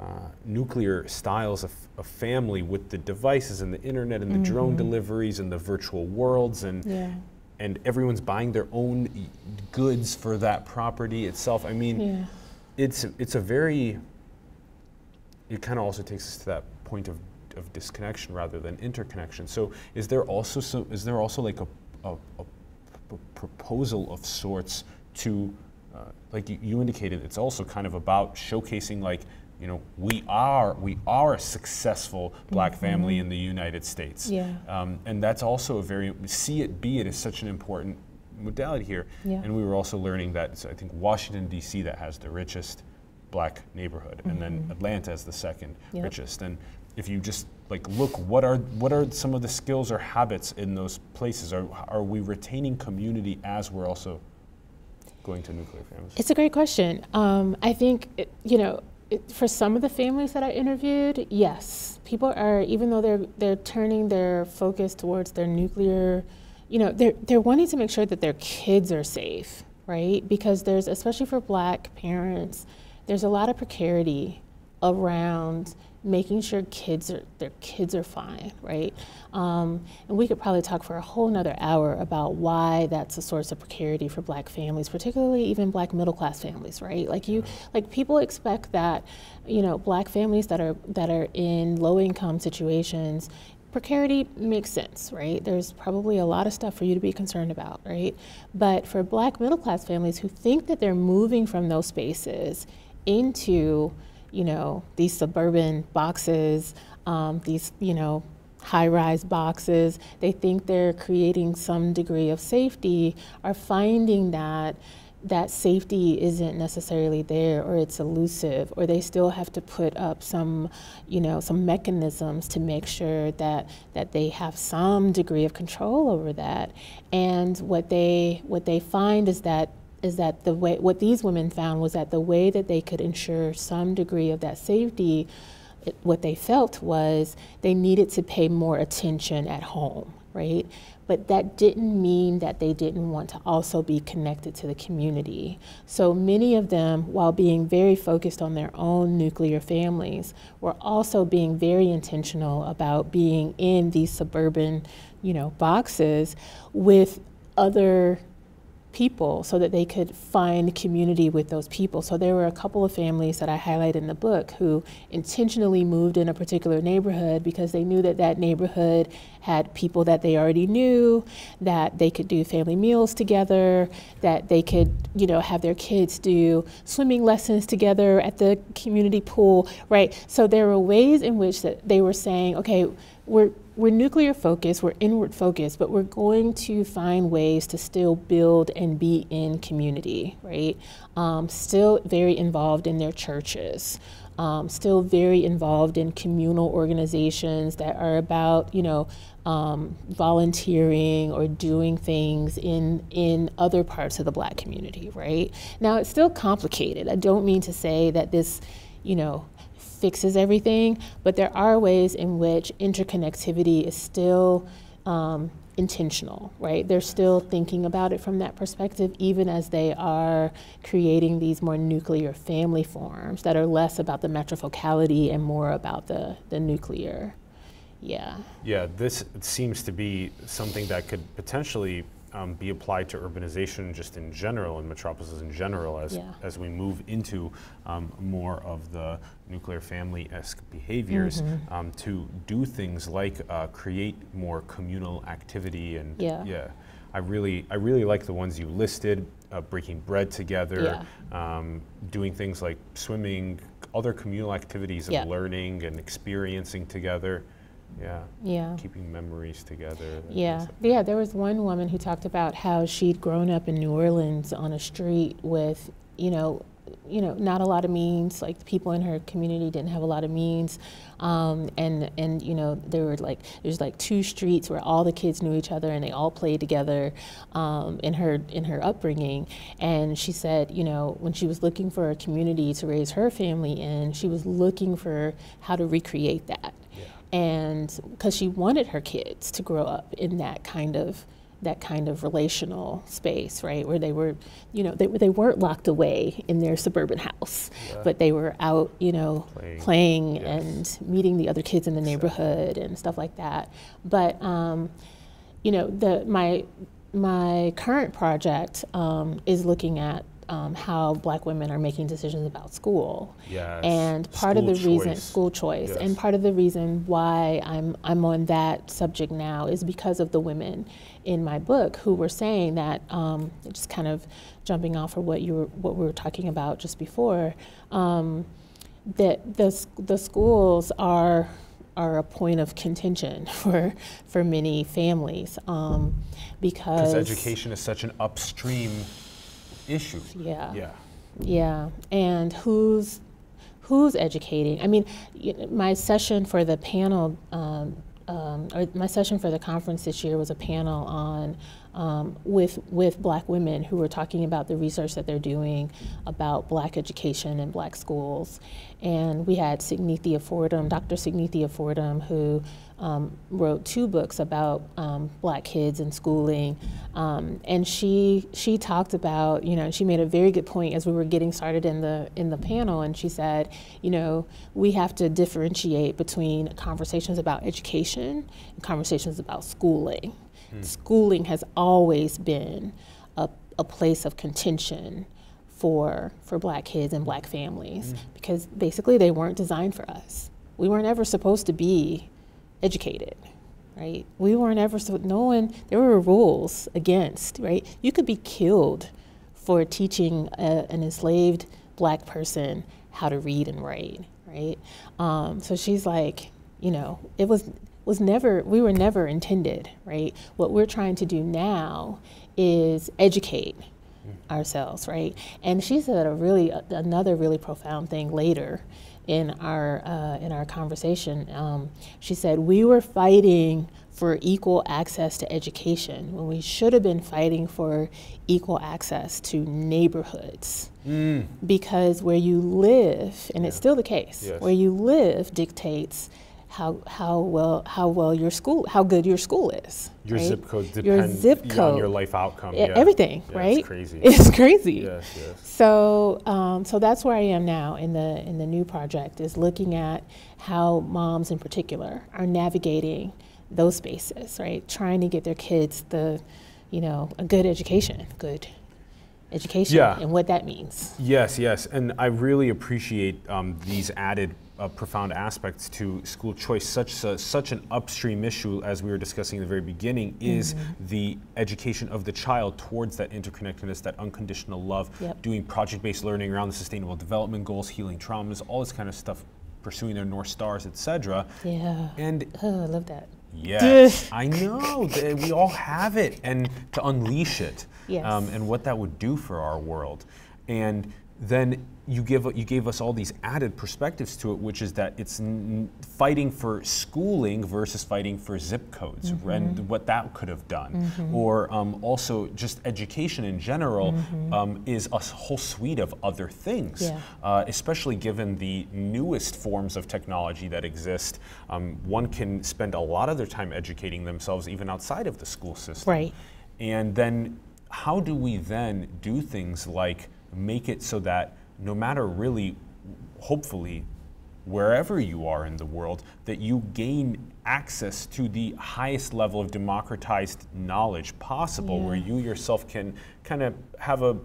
uh, nuclear styles of, of family with the devices and the internet and the drone deliveries and the virtual worlds and Yeah. and everyone's buying their own goods for that property itself. I mean, Yeah. it's it's a very it kind of also takes us to that point of, of disconnection rather than interconnection. So is there also so is there also like a, a, proposal of sorts to uh, like you, you indicated it's also kind of about showcasing like you know we are we are a successful black family in the United States Yeah. um, and that's also a very see it be it is such an important modality here Yeah. and we were also learning that it's, I think Washington D.C. that has the richest black neighborhood, and then Atlanta is the second Mm-hmm. Yep. richest. And if you just like look, what are what are some of the skills or habits in those places? Are are we retaining community as we're also going to nuclear families? It's a great question. Um, I think, it, you know, it, for some of the families that I interviewed, yes, people are, even though they're, they're turning their focus towards their nuclear, you know, they're, they're wanting to make sure that their kids are safe, right? Because there's, especially for black parents, there's a lot of precarity around making sure kids are their kids are fine, right? Um, and we could probably talk for a whole nother hour about why that's a source of precarity for black families, particularly even black middle class families, right? Like you like people expect that, you know, black families that are that are in low income situations precarity makes sense, right? There's probably a lot of stuff for you to be concerned about, right? But for black middle class families who think that they're moving from those spaces into, you know, these suburban boxes, um, these, you know, high rise boxes, they think they're creating some degree of safety, are finding that that safety isn't necessarily there or it's elusive or they still have to put up some you know some mechanisms to make sure that that they have some degree of control over that. And what they what they find is that is that the way what these women found was that the way that they could ensure some degree of that safety it, what they felt was they needed to pay more attention at home right but that didn't mean that they didn't want to also be connected to the community. So many of them, while being very focused on their own nuclear families, were also being very intentional about being in these suburban, you know, boxes with other people so that they could find community with those people. So there were a couple of families that I highlight in the book who intentionally moved in a particular neighborhood because they knew that that neighborhood had people that they already knew, that they could do family meals together, that they could, you know, have their kids do swimming lessons together at the community pool, right? So there were ways in which that they were saying, okay, we're we're nuclear focused, we're inward focused, but we're going to find ways to still build and be in community, right? Um, still very involved in their churches, um, still very involved in communal organizations that are about, you know, um, volunteering or doing things in in other parts of the Black community, right? Now it's still complicated. I don't mean to say that this, you know, fixes everything, but there are ways in which interconnectivity is still um, intentional, right? They're still thinking about it from that perspective, even as they are creating these more nuclear family forms that are less about the matrifocality and more about the, the nuclear. Yeah. Yeah, this seems to be something that could potentially um, be applied to urbanization just in general and metropolises in general as, Yeah. as we move into um, more of the nuclear family-esque behaviors Mm-hmm. um, to do things like uh, create more communal activity and Yeah. I really, I really like the ones you listed, uh, breaking bread together, um, doing things like swimming, other communal activities of Yeah. learning and experiencing together. Yeah. Yeah. Keeping memories together. Yeah, of yeah. There was one woman who talked about how she'd grown up in New Orleans on a street with, you know, you know, not a lot of means. Like the people in her community didn't have a lot of means, um, and and you know there were like there's like two streets where all the kids knew each other and they all played together um, in her in her upbringing. And she said, you know, when she was looking for a community to raise her family in, she was looking for how to recreate that and because she wanted her kids to grow up in that kind of that kind of relational space right where they were you know they, they weren't locked away in their suburban house but they were out you know Playing. playing, Yes. and meeting the other kids in the neighborhood and stuff like that but um, you know the my my current project um, is looking at um, how black women are making decisions about school Yes. and part of the School reason school choice Yes. and part of the reason why I'm I'm on that subject now is because of the women in my book who were saying that um, just kind of jumping off of what you were what we were talking about just before um, that the the schools are are a point of contention for for many families um, because education is such an upstream issue. yeah Yeah. Yeah, and who's who's educating? I mean, my session for the panel, um, um, or my session for the conference this year was a panel on um, with with Black women who were talking about the research that they're doing about Black education and Black schools, and we had Signithia Fordham, Dr. Signithia Fordham, who um, wrote two books about um, black kids and schooling, um, and she she talked about you know she made a very good point as we were getting started in the in the panel, and she said you know we have to differentiate between conversations about education and conversations about schooling. Schooling has always been a, a place of contention for for black kids and black families because basically they weren't designed for us. We weren't ever supposed to be educated, right? We weren't ever so no one there were rules against, right? You could be killed for teaching a, an enslaved black person how to read and write, right? Um, so she's like, you know, it was was never we were never intended, right? What we're trying to do now is educate ourselves, right? And she said a really another really profound thing later in our uh, in our conversation. Um, she said we were fighting for equal access to education when we should have been fighting for equal access to neighborhoods. Because where you live, and it's still the case, Yes. where you live dictates how how well how well your school how good your school is. Your right? zip code depends Your zip on code. your life outcome. Yeah. Everything, Yeah, right? It's crazy. It's crazy. yes, yes. So, um, so that's where I am now in the in the new project is looking at how moms in particular are navigating those spaces, right? Trying to get their kids the, you know, a good education, good education, Yeah. and what that means. Yes, yes, and I really appreciate um, these added uh, profound aspects to school choice. Such a, such an upstream issue, as we were discussing in the very beginning, is Mm-hmm. the education of the child towards that interconnectedness, that unconditional love, Yep. doing project-based learning around the sustainable development goals, healing traumas, all this kind of stuff, pursuing their north stars, etc. Yeah. And Oh, I love that. Yes, I know. We all have it, and to unleash it, Yes. um, and what that would do for our world, and then you give you gave us all these added perspectives to it, which is that it's n- fighting for schooling versus fighting for zip codes, Mm-hmm. and what that could have done, or um, also just education in general um, is a whole suite of other things Yeah. uh, especially given the newest forms of technology that exist. Um, one can spend a lot of their time educating themselves even outside of the school system. Right. And then, how do we then do things like make it so that no matter really, hopefully, wherever you are in the world, that you gain access to the highest level of democratized knowledge possible, where you yourself can kind of have a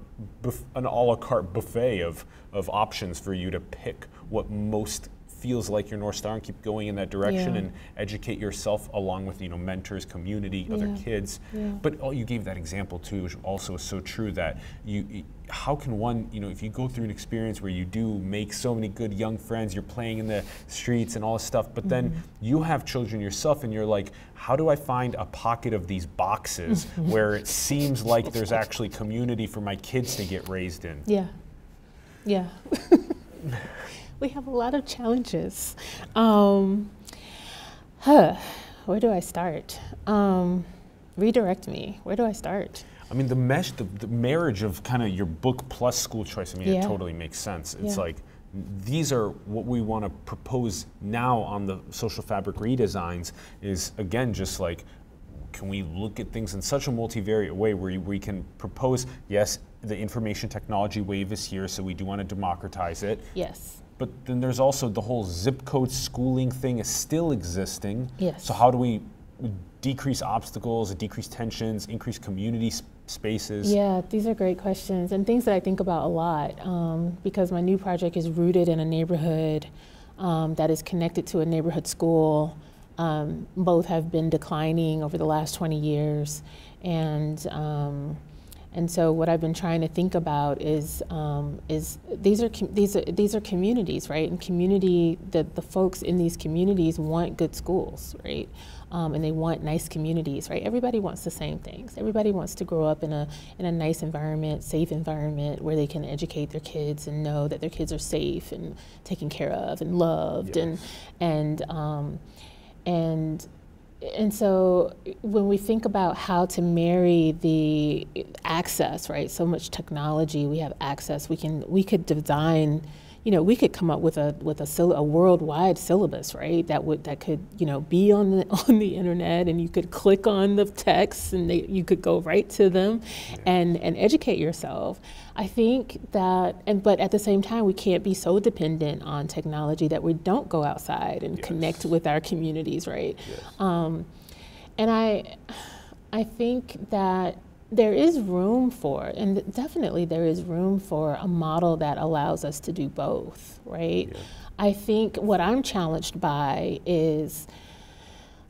an a la carte buffet of, of options for you to pick what most feels like your north star and keep going in that direction Yeah. and educate yourself along with you know mentors community other Yeah. kids Yeah. but oh, you gave that example too which also is so true that you how can one you know if you go through an experience where you do make so many good young friends you're playing in the streets and all this stuff but then Mm-hmm. you have children yourself and you're like how do i find a pocket of these boxes where it seems like there's actually community for my kids to get raised in Yeah. Yeah. we have a lot of challenges. Um, huh, where do I start? Um, redirect me. Where do I start? I mean, the mesh, the, the marriage of kind of your book plus school choice. I mean, it totally makes sense. It's Yeah. like these are what we want to propose now on the social fabric redesigns. Is again just like, can we look at things in such a multivariate way where we can propose? Yes, the information technology wave is here, so we do want to democratize it. Yes. But then there's also the whole zip code schooling thing is still existing. Yes. So how do we decrease obstacles, decrease tensions, increase community spaces? Yeah, these are great questions and things that I think about a lot um, because my new project is rooted in a neighborhood um, that is connected to a neighborhood school. Um, both have been declining over the last 20 years, and um, and so what I've been trying to think about is um, is these are com- these are these are communities, right? And community the the folks in these communities want good schools, right? Um, and they want nice communities, right? Everybody wants the same things. Everybody wants to grow up in a in a nice environment, safe environment where they can educate their kids and know that their kids are safe and taken care of and loved and and um, and and so when we think about how to marry the access right so much technology we have access we can we could design you know we could come up with a with a, a worldwide syllabus right? That would that could you know be on the on the internet and you could click on the text and they, you could go right to them and and educate yourself. I think that and but at the same time we can't be so dependent on technology that we don't go outside and connect with our communities right? Um, and I, I think that there is room for, and definitely there is room for a model that allows us to do both, right? I think what I'm challenged by is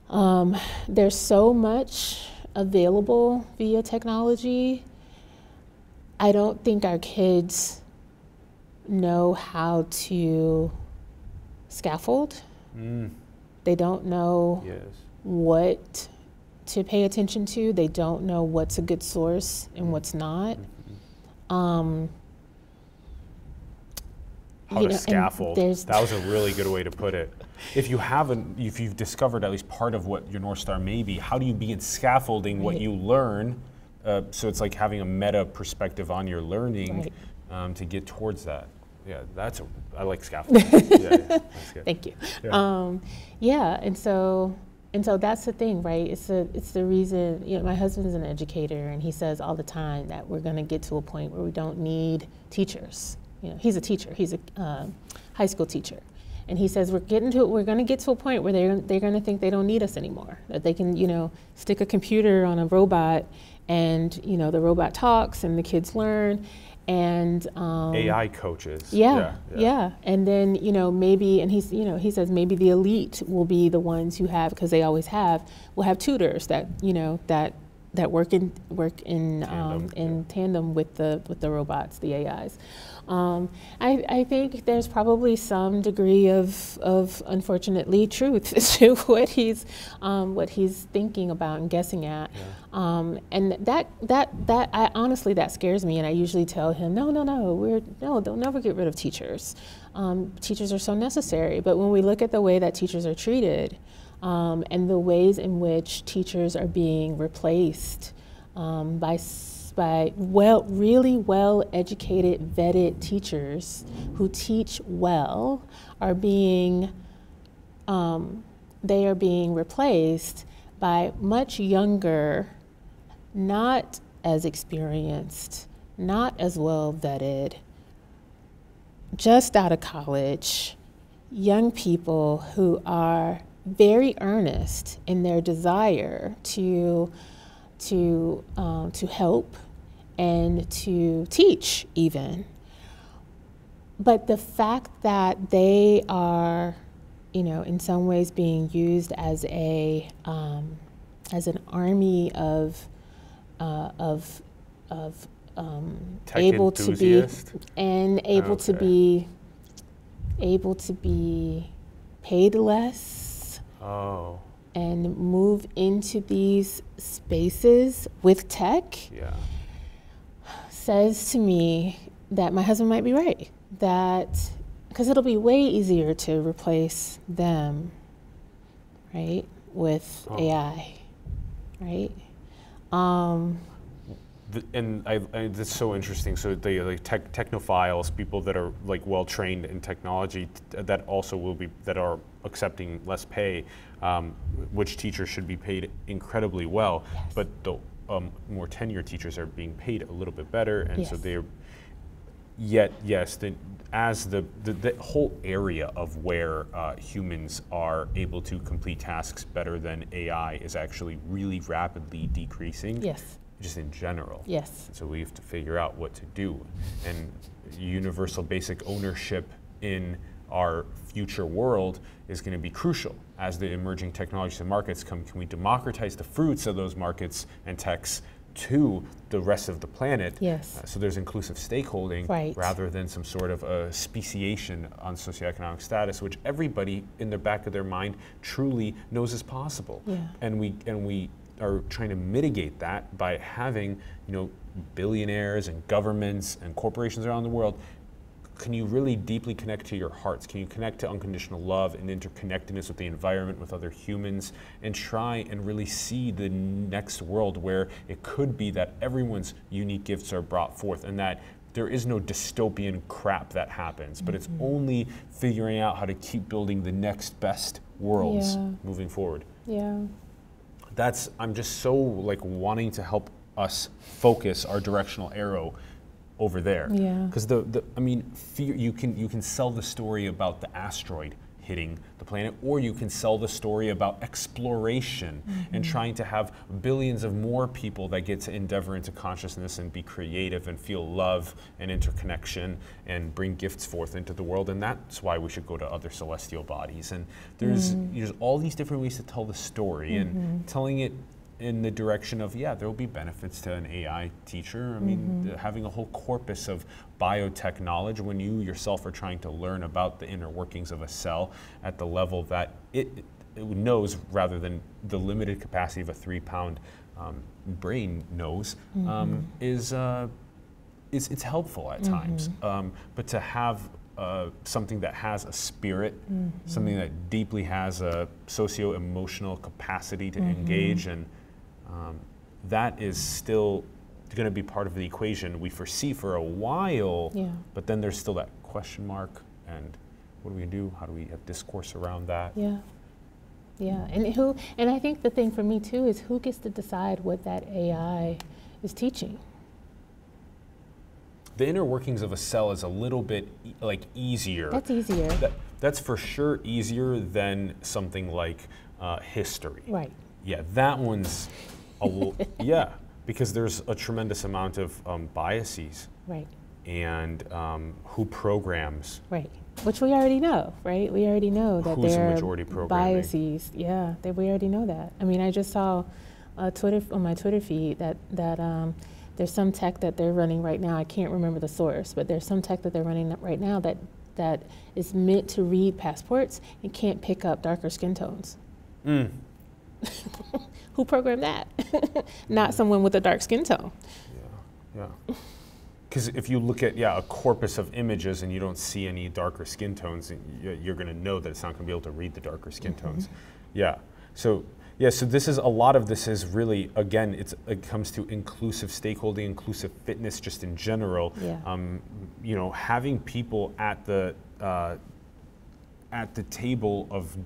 um, there's so much available via technology. I don't think our kids know how to scaffold. They don't know Yes. what to pay attention to. They don't know what's a good source and what's not. Um, How You to know, scaffold. That was a really good way to put it. If you haven't, if you've discovered at least part of what your North Star may be, how do you begin scaffolding what Right. you learn? Uh, so it's like having a meta perspective on your learning Right. um, to get towards that. Yeah, that's a, I like scaffolding. yeah, yeah, that's good. Thank you. Yeah. Um, yeah, and so and so that's the thing, right? It's the it's the reason. You know, my husband's an educator, and he says all the time that we're going to get to a point where we don't need teachers. You know, he's a teacher. He's a um, high school teacher, and he says we're getting to we're going to get to a point where they're they're going to think they don't need us anymore. That they can you know stick a computer on a robot, and you know the robot talks, and the kids learn, and um, AI coaches. yeah, yeah, And then, you know, maybe, and he's, you know, he says maybe the elite will be the ones who have, because they always have, will have tutors that, you know, that that work in work in um, Tandem, in tandem with the with the robots, the AIs. Um, I, I think there's probably some degree of, of unfortunately truth to what he's um, what he's thinking about and guessing at, um, and that that that I honestly that scares me. And I usually tell him, no, no, no, we're no, they'll never get rid of teachers. Um, teachers are so necessary. But when we look at the way that teachers are treated, um, and the ways in which teachers are being replaced um, by by well, really well educated, vetted teachers who teach well are being um, they are being replaced by much younger, not as experienced, not as well vetted, just out of college, young people who are very earnest in their desire to to um, to help and to teach even. But the fact that they are, you know, in some ways being used as a um, as an army of uh, of of um, able to be and able to be able to be paid less Oh, and move into these spaces with tech yeah. Says to me that my husband might be right. That because it'll be way easier to replace them, right, with Oh. AI, right? Um, The, and I, I, that's so interesting. So the like tech, technophiles, people that are like well trained in technology, that also will be that are accepting less pay, um, which teachers should be paid incredibly well. Yes. But the um, more tenured teachers are being paid a little bit better, and so they're yet yes the, as the, the, the whole area of where uh, humans are able to complete tasks better than ai is actually really rapidly decreasing yes, just in general. Yes, so we have to figure out what to do. And universal basic ownership in our future world is going to be crucial as the emerging technologies and markets come can we democratize the fruits of those markets and techs to the rest of the planet Yes. Uh, so there's inclusive stakeholding Right. rather than some sort of a speciation on socioeconomic status which everybody in the back of their mind truly knows is possible Yeah. and we and we are trying to mitigate that by having you know billionaires and governments and corporations around the world can you really deeply connect to your hearts? Can you connect to unconditional love and interconnectedness with the environment with other humans and try and really see the next world where it could be that everyone's unique gifts are brought forth and that there is no dystopian crap that happens but it's mm-hmm. only figuring out how to keep building the next best worlds Yeah. moving forward. Yeah, that's i'm just so like wanting to help us focus our directional arrow over there. Yeah. because the, the i mean fear you can you can sell the story about the asteroid hitting the planet or you can sell the story about exploration and mm-hmm. trying to have billions of more people that get to endeavor into consciousness and be creative and feel love and interconnection and bring gifts forth into the world. And that's why we should go to other celestial bodies. And there's mm-hmm. there's all these different ways to tell the story and mm-hmm. telling it in the direction of yeah there will be benefits to an ai teacher. I mean th- having a whole corpus of biotech knowledge when you yourself are trying to learn about the inner workings of a cell at the level that it, it knows rather than the limited capacity of a three pound um, brain knows um, is uh, it's, it's helpful at times. Um, but to have uh, something that has a spirit, something that deeply has a socio emotional capacity to engage, and um, that is still going to be part of the equation we foresee for a while. Yeah. But then there's still that question mark, and what do we do? How do we have discourse around that? yeah, yeah. And who? And I think the thing for me too is who gets to decide what that AI is teaching. The inner workings of a cell is a little bit e- like easier. That's easier, That, that's for sure easier than something like uh, history. right? Yeah, that one's yeah, because there's a tremendous amount of um, biases Right. and um, who programs. Right. Which we already know, right? We already know that Who's there majority are programming? biases. Yeah, that we already know that. I mean, I just saw a Twitter on my Twitter feed that that um, there's some tech that they're running right now. I can't remember the source, but there's some tech that they're running right now that that is meant to read passports and can't pick up darker skin tones. Mm. Who programmed that? Not someone with a dark skin tone. Yeah, yeah. Because if you look at yeah a corpus of images and you don't see any darker skin tones, you're going to know that it's not going to be able to read the darker skin tones. Yeah. So yeah. So this is a lot of this is really again it's it comes to inclusive stakeholding, inclusive fitness, just in general. Yeah. Um, you know, having people at the uh, at the table of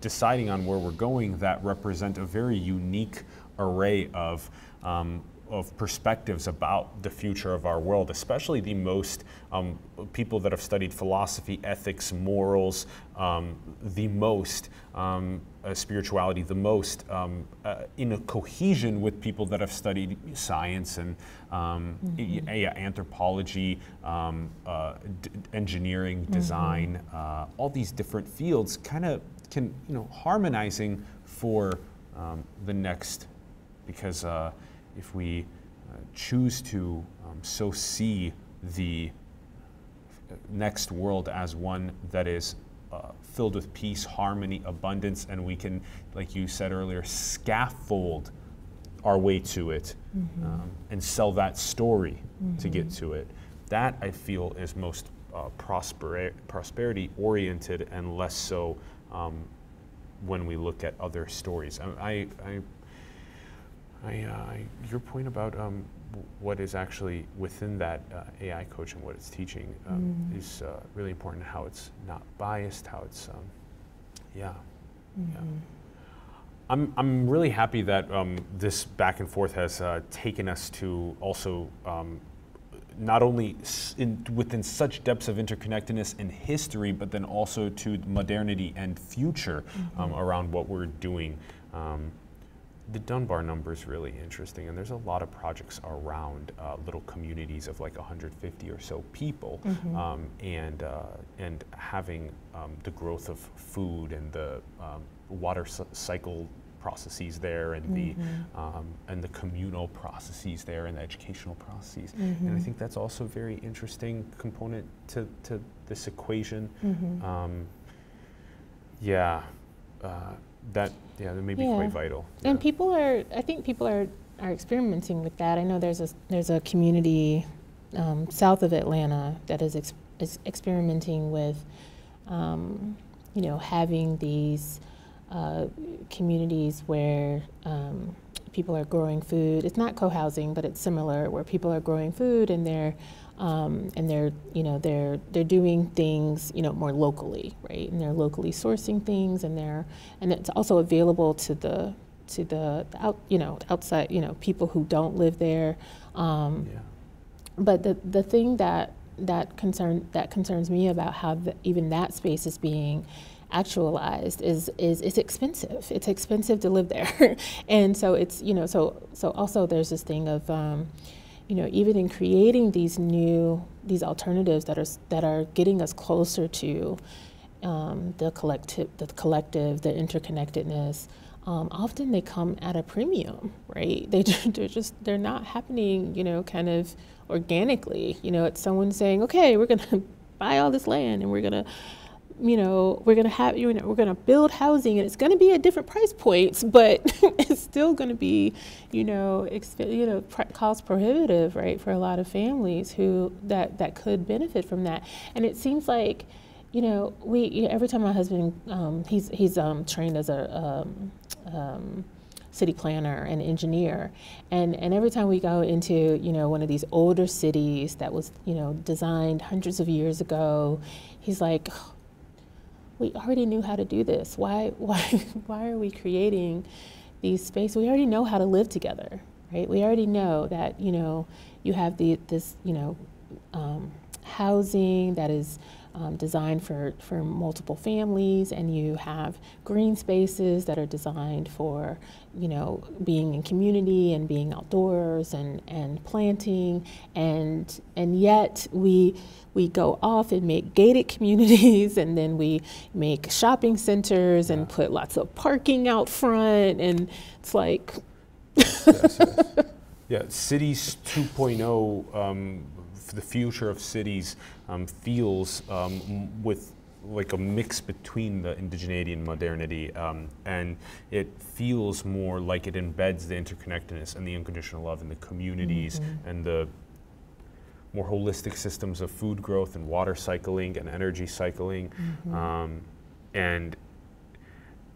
deciding on where we're going that represent a very unique array of um, of perspectives about the future of our world, especially the most um, people that have studied philosophy, ethics, morals, um, the most um, uh, spirituality, the most um, uh, in a cohesion with people that have studied science and um, Mm-hmm. yeah, anthropology, um, uh, d- engineering, Mm-hmm. design, uh, all these different fields, kind of can you know harmonizing for um, the next because uh, if we uh, choose to um, so see the next world as one that is uh, filled with peace, harmony, abundance, and we can, like you said earlier, scaffold our way to it um, and sell that story to get to it. That I feel is most uh, prosperi- prosperity oriented and less so um, when we look at other stories. I, I, I, uh, your point about um, what is actually within that uh, AI coach and what it's teaching um, is uh, really important. How it's not biased, how it's, um, yeah, yeah. I'm, I'm really happy that um, this back and forth has uh, taken us to also um, not only in, within such depths of interconnectedness in history, but then also to modernity and future um, around what we're doing. Um, the Dunbar number is really interesting, and there's a lot of projects around uh, little communities of like 150 or so people, um, and uh, and having um, the growth of food and the um, water c- cycle processes there, and the um, and the communal processes there, and the educational processes, and I think that's also a very interesting component to to this equation. Um, yeah. Uh, that yeah, that may be Yeah. quite vital. And people are, I think people are, are experimenting with that. I know there's a, there's a community um, south of Atlanta that is, ex- is experimenting with, um, you know, having these uh, communities where um, people are growing food. It's not co-housing, but it's similar, where people are growing food and they're um, and they're you know they're they're doing things you know more locally, right? And they're locally sourcing things, and they're and it's also available to the to the out you know outside you know people who don't live there. Um, yeah. but the the thing that that concern that concerns me about how the, even that space is being actualized is is it's expensive. It's expensive to live there, and so it's you know so so also there's this thing of um, you know even in creating these new these alternatives that are that are getting us closer to um, the collective the collective the interconnectedness. Um, often they come at a premium, right? They they're just they're not happening, you know, kind of organically. You know, it's someone saying, "Okay, we're gonna buy all this land and we're gonna, you know, we're gonna have you know we're gonna build housing and it's gonna be at different price points, but it's still gonna be, you know, exp- you know, cost prohibitive, right, for a lot of families who that that could benefit from that. And it seems like you know, we you know, every time my husband um, he's he's um, trained as a um, um, city planner and engineer, and and every time we go into you know one of these older cities that was you know designed hundreds of years ago, he's like, we already knew how to do this. Why why why are we creating these spaces? We already know how to live together, right? We already know that you know you have the this you know um, housing that is um, designed for, for multiple families, and you have green spaces that are designed for, you know, being in community and being outdoors and, and planting, and and yet we we go off and make gated communities, and then we make shopping centers and put lots of parking out front, and it's like yes, yes. Yeah, cities 2.0, um, the future of cities um, feels um, with like a mix between the indigeneity and modernity, um, and it feels more like it embeds the interconnectedness and the unconditional love in the communities and the more holistic systems of food growth and water cycling and energy cycling, um, and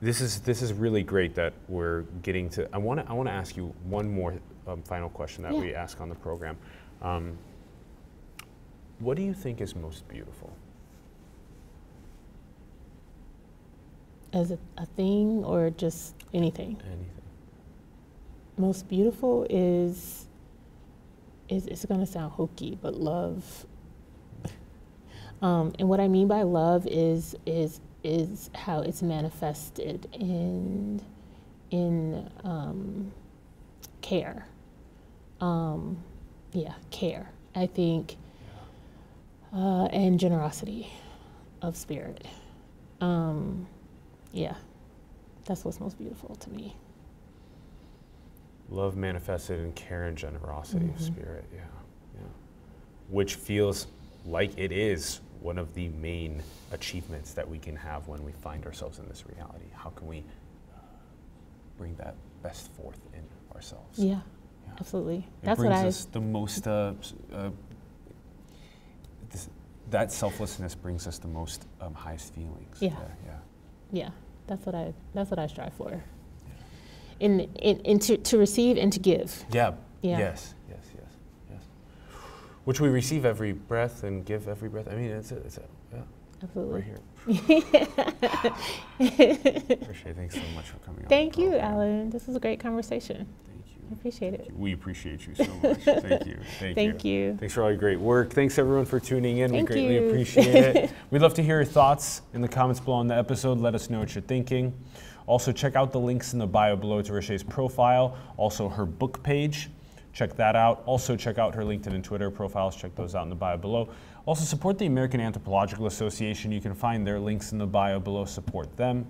this is this is really great that we're getting to. I want to I want to ask you one more um, final question that Yeah. we ask on the program. What do you think is most beautiful? as a, a thing or just anything. Anything. Most beautiful is is it's going to sound hokey, but love. Um, and what I mean by love is is is how it's manifested in in um, care. Um, yeah, care. I think, uh, and generosity of spirit. Um, yeah, that's what's most beautiful to me. Love manifested in care and generosity of Mhm. spirit, yeah, yeah. Which feels like it is one of the main achievements that we can have when we find ourselves in this reality. How can we uh, bring that best forth in ourselves? Yeah, Yeah. absolutely. It That's what brings I. us the most. Uh, uh, that selflessness brings us the most um, highest feelings. Yeah. yeah. Yeah, that's what I. That's what I strive for. In in, in to, to receive and to give. Yeah. Yeah. Yes. Yes. Yes. Yes. Which we receive every breath and give every breath. I mean, it's a, it's a yeah, Absolutely. right here. Appreciate. It. Thanks so much for coming. Thank you. Allen. This was a great conversation. Thank you. I appreciate it. We appreciate you so much. Thank you. Thank, Thank you. Thanks for all your great work. Thanks everyone for tuning in. Thank we greatly you. appreciate it. We'd love to hear your thoughts in the comments below on the episode. Let us know what you're thinking. Also, check out the links in the bio below to Riché's profile, also her book page. Check that out. Also, check out her LinkedIn and Twitter profiles. Check those out in the bio below. Also, support the American Anthropological Association. You can find their links in the bio below. Support them.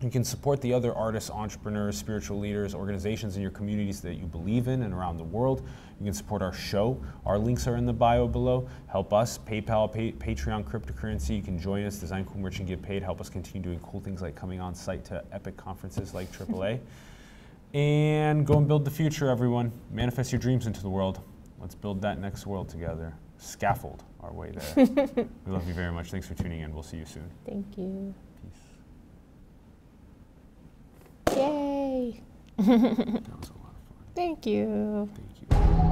You can support the other artists, entrepreneurs, spiritual leaders, organizations in your communities that you believe in and around the world. You can support our show. Our links are in the bio below. Help us, PayPal, pay, Patreon, cryptocurrency. You can join us, design cool merch and get paid. Help us continue doing cool things like coming on site to epic conferences like AAA. and go and build the future, everyone. Manifest your dreams into the world. Let's build that next world together. Scaffold our way there. we love you very much. Thanks for tuning in. We'll see you soon. Thank you. Peace. Yay. That was a lot of fun. Thank you. Thank you.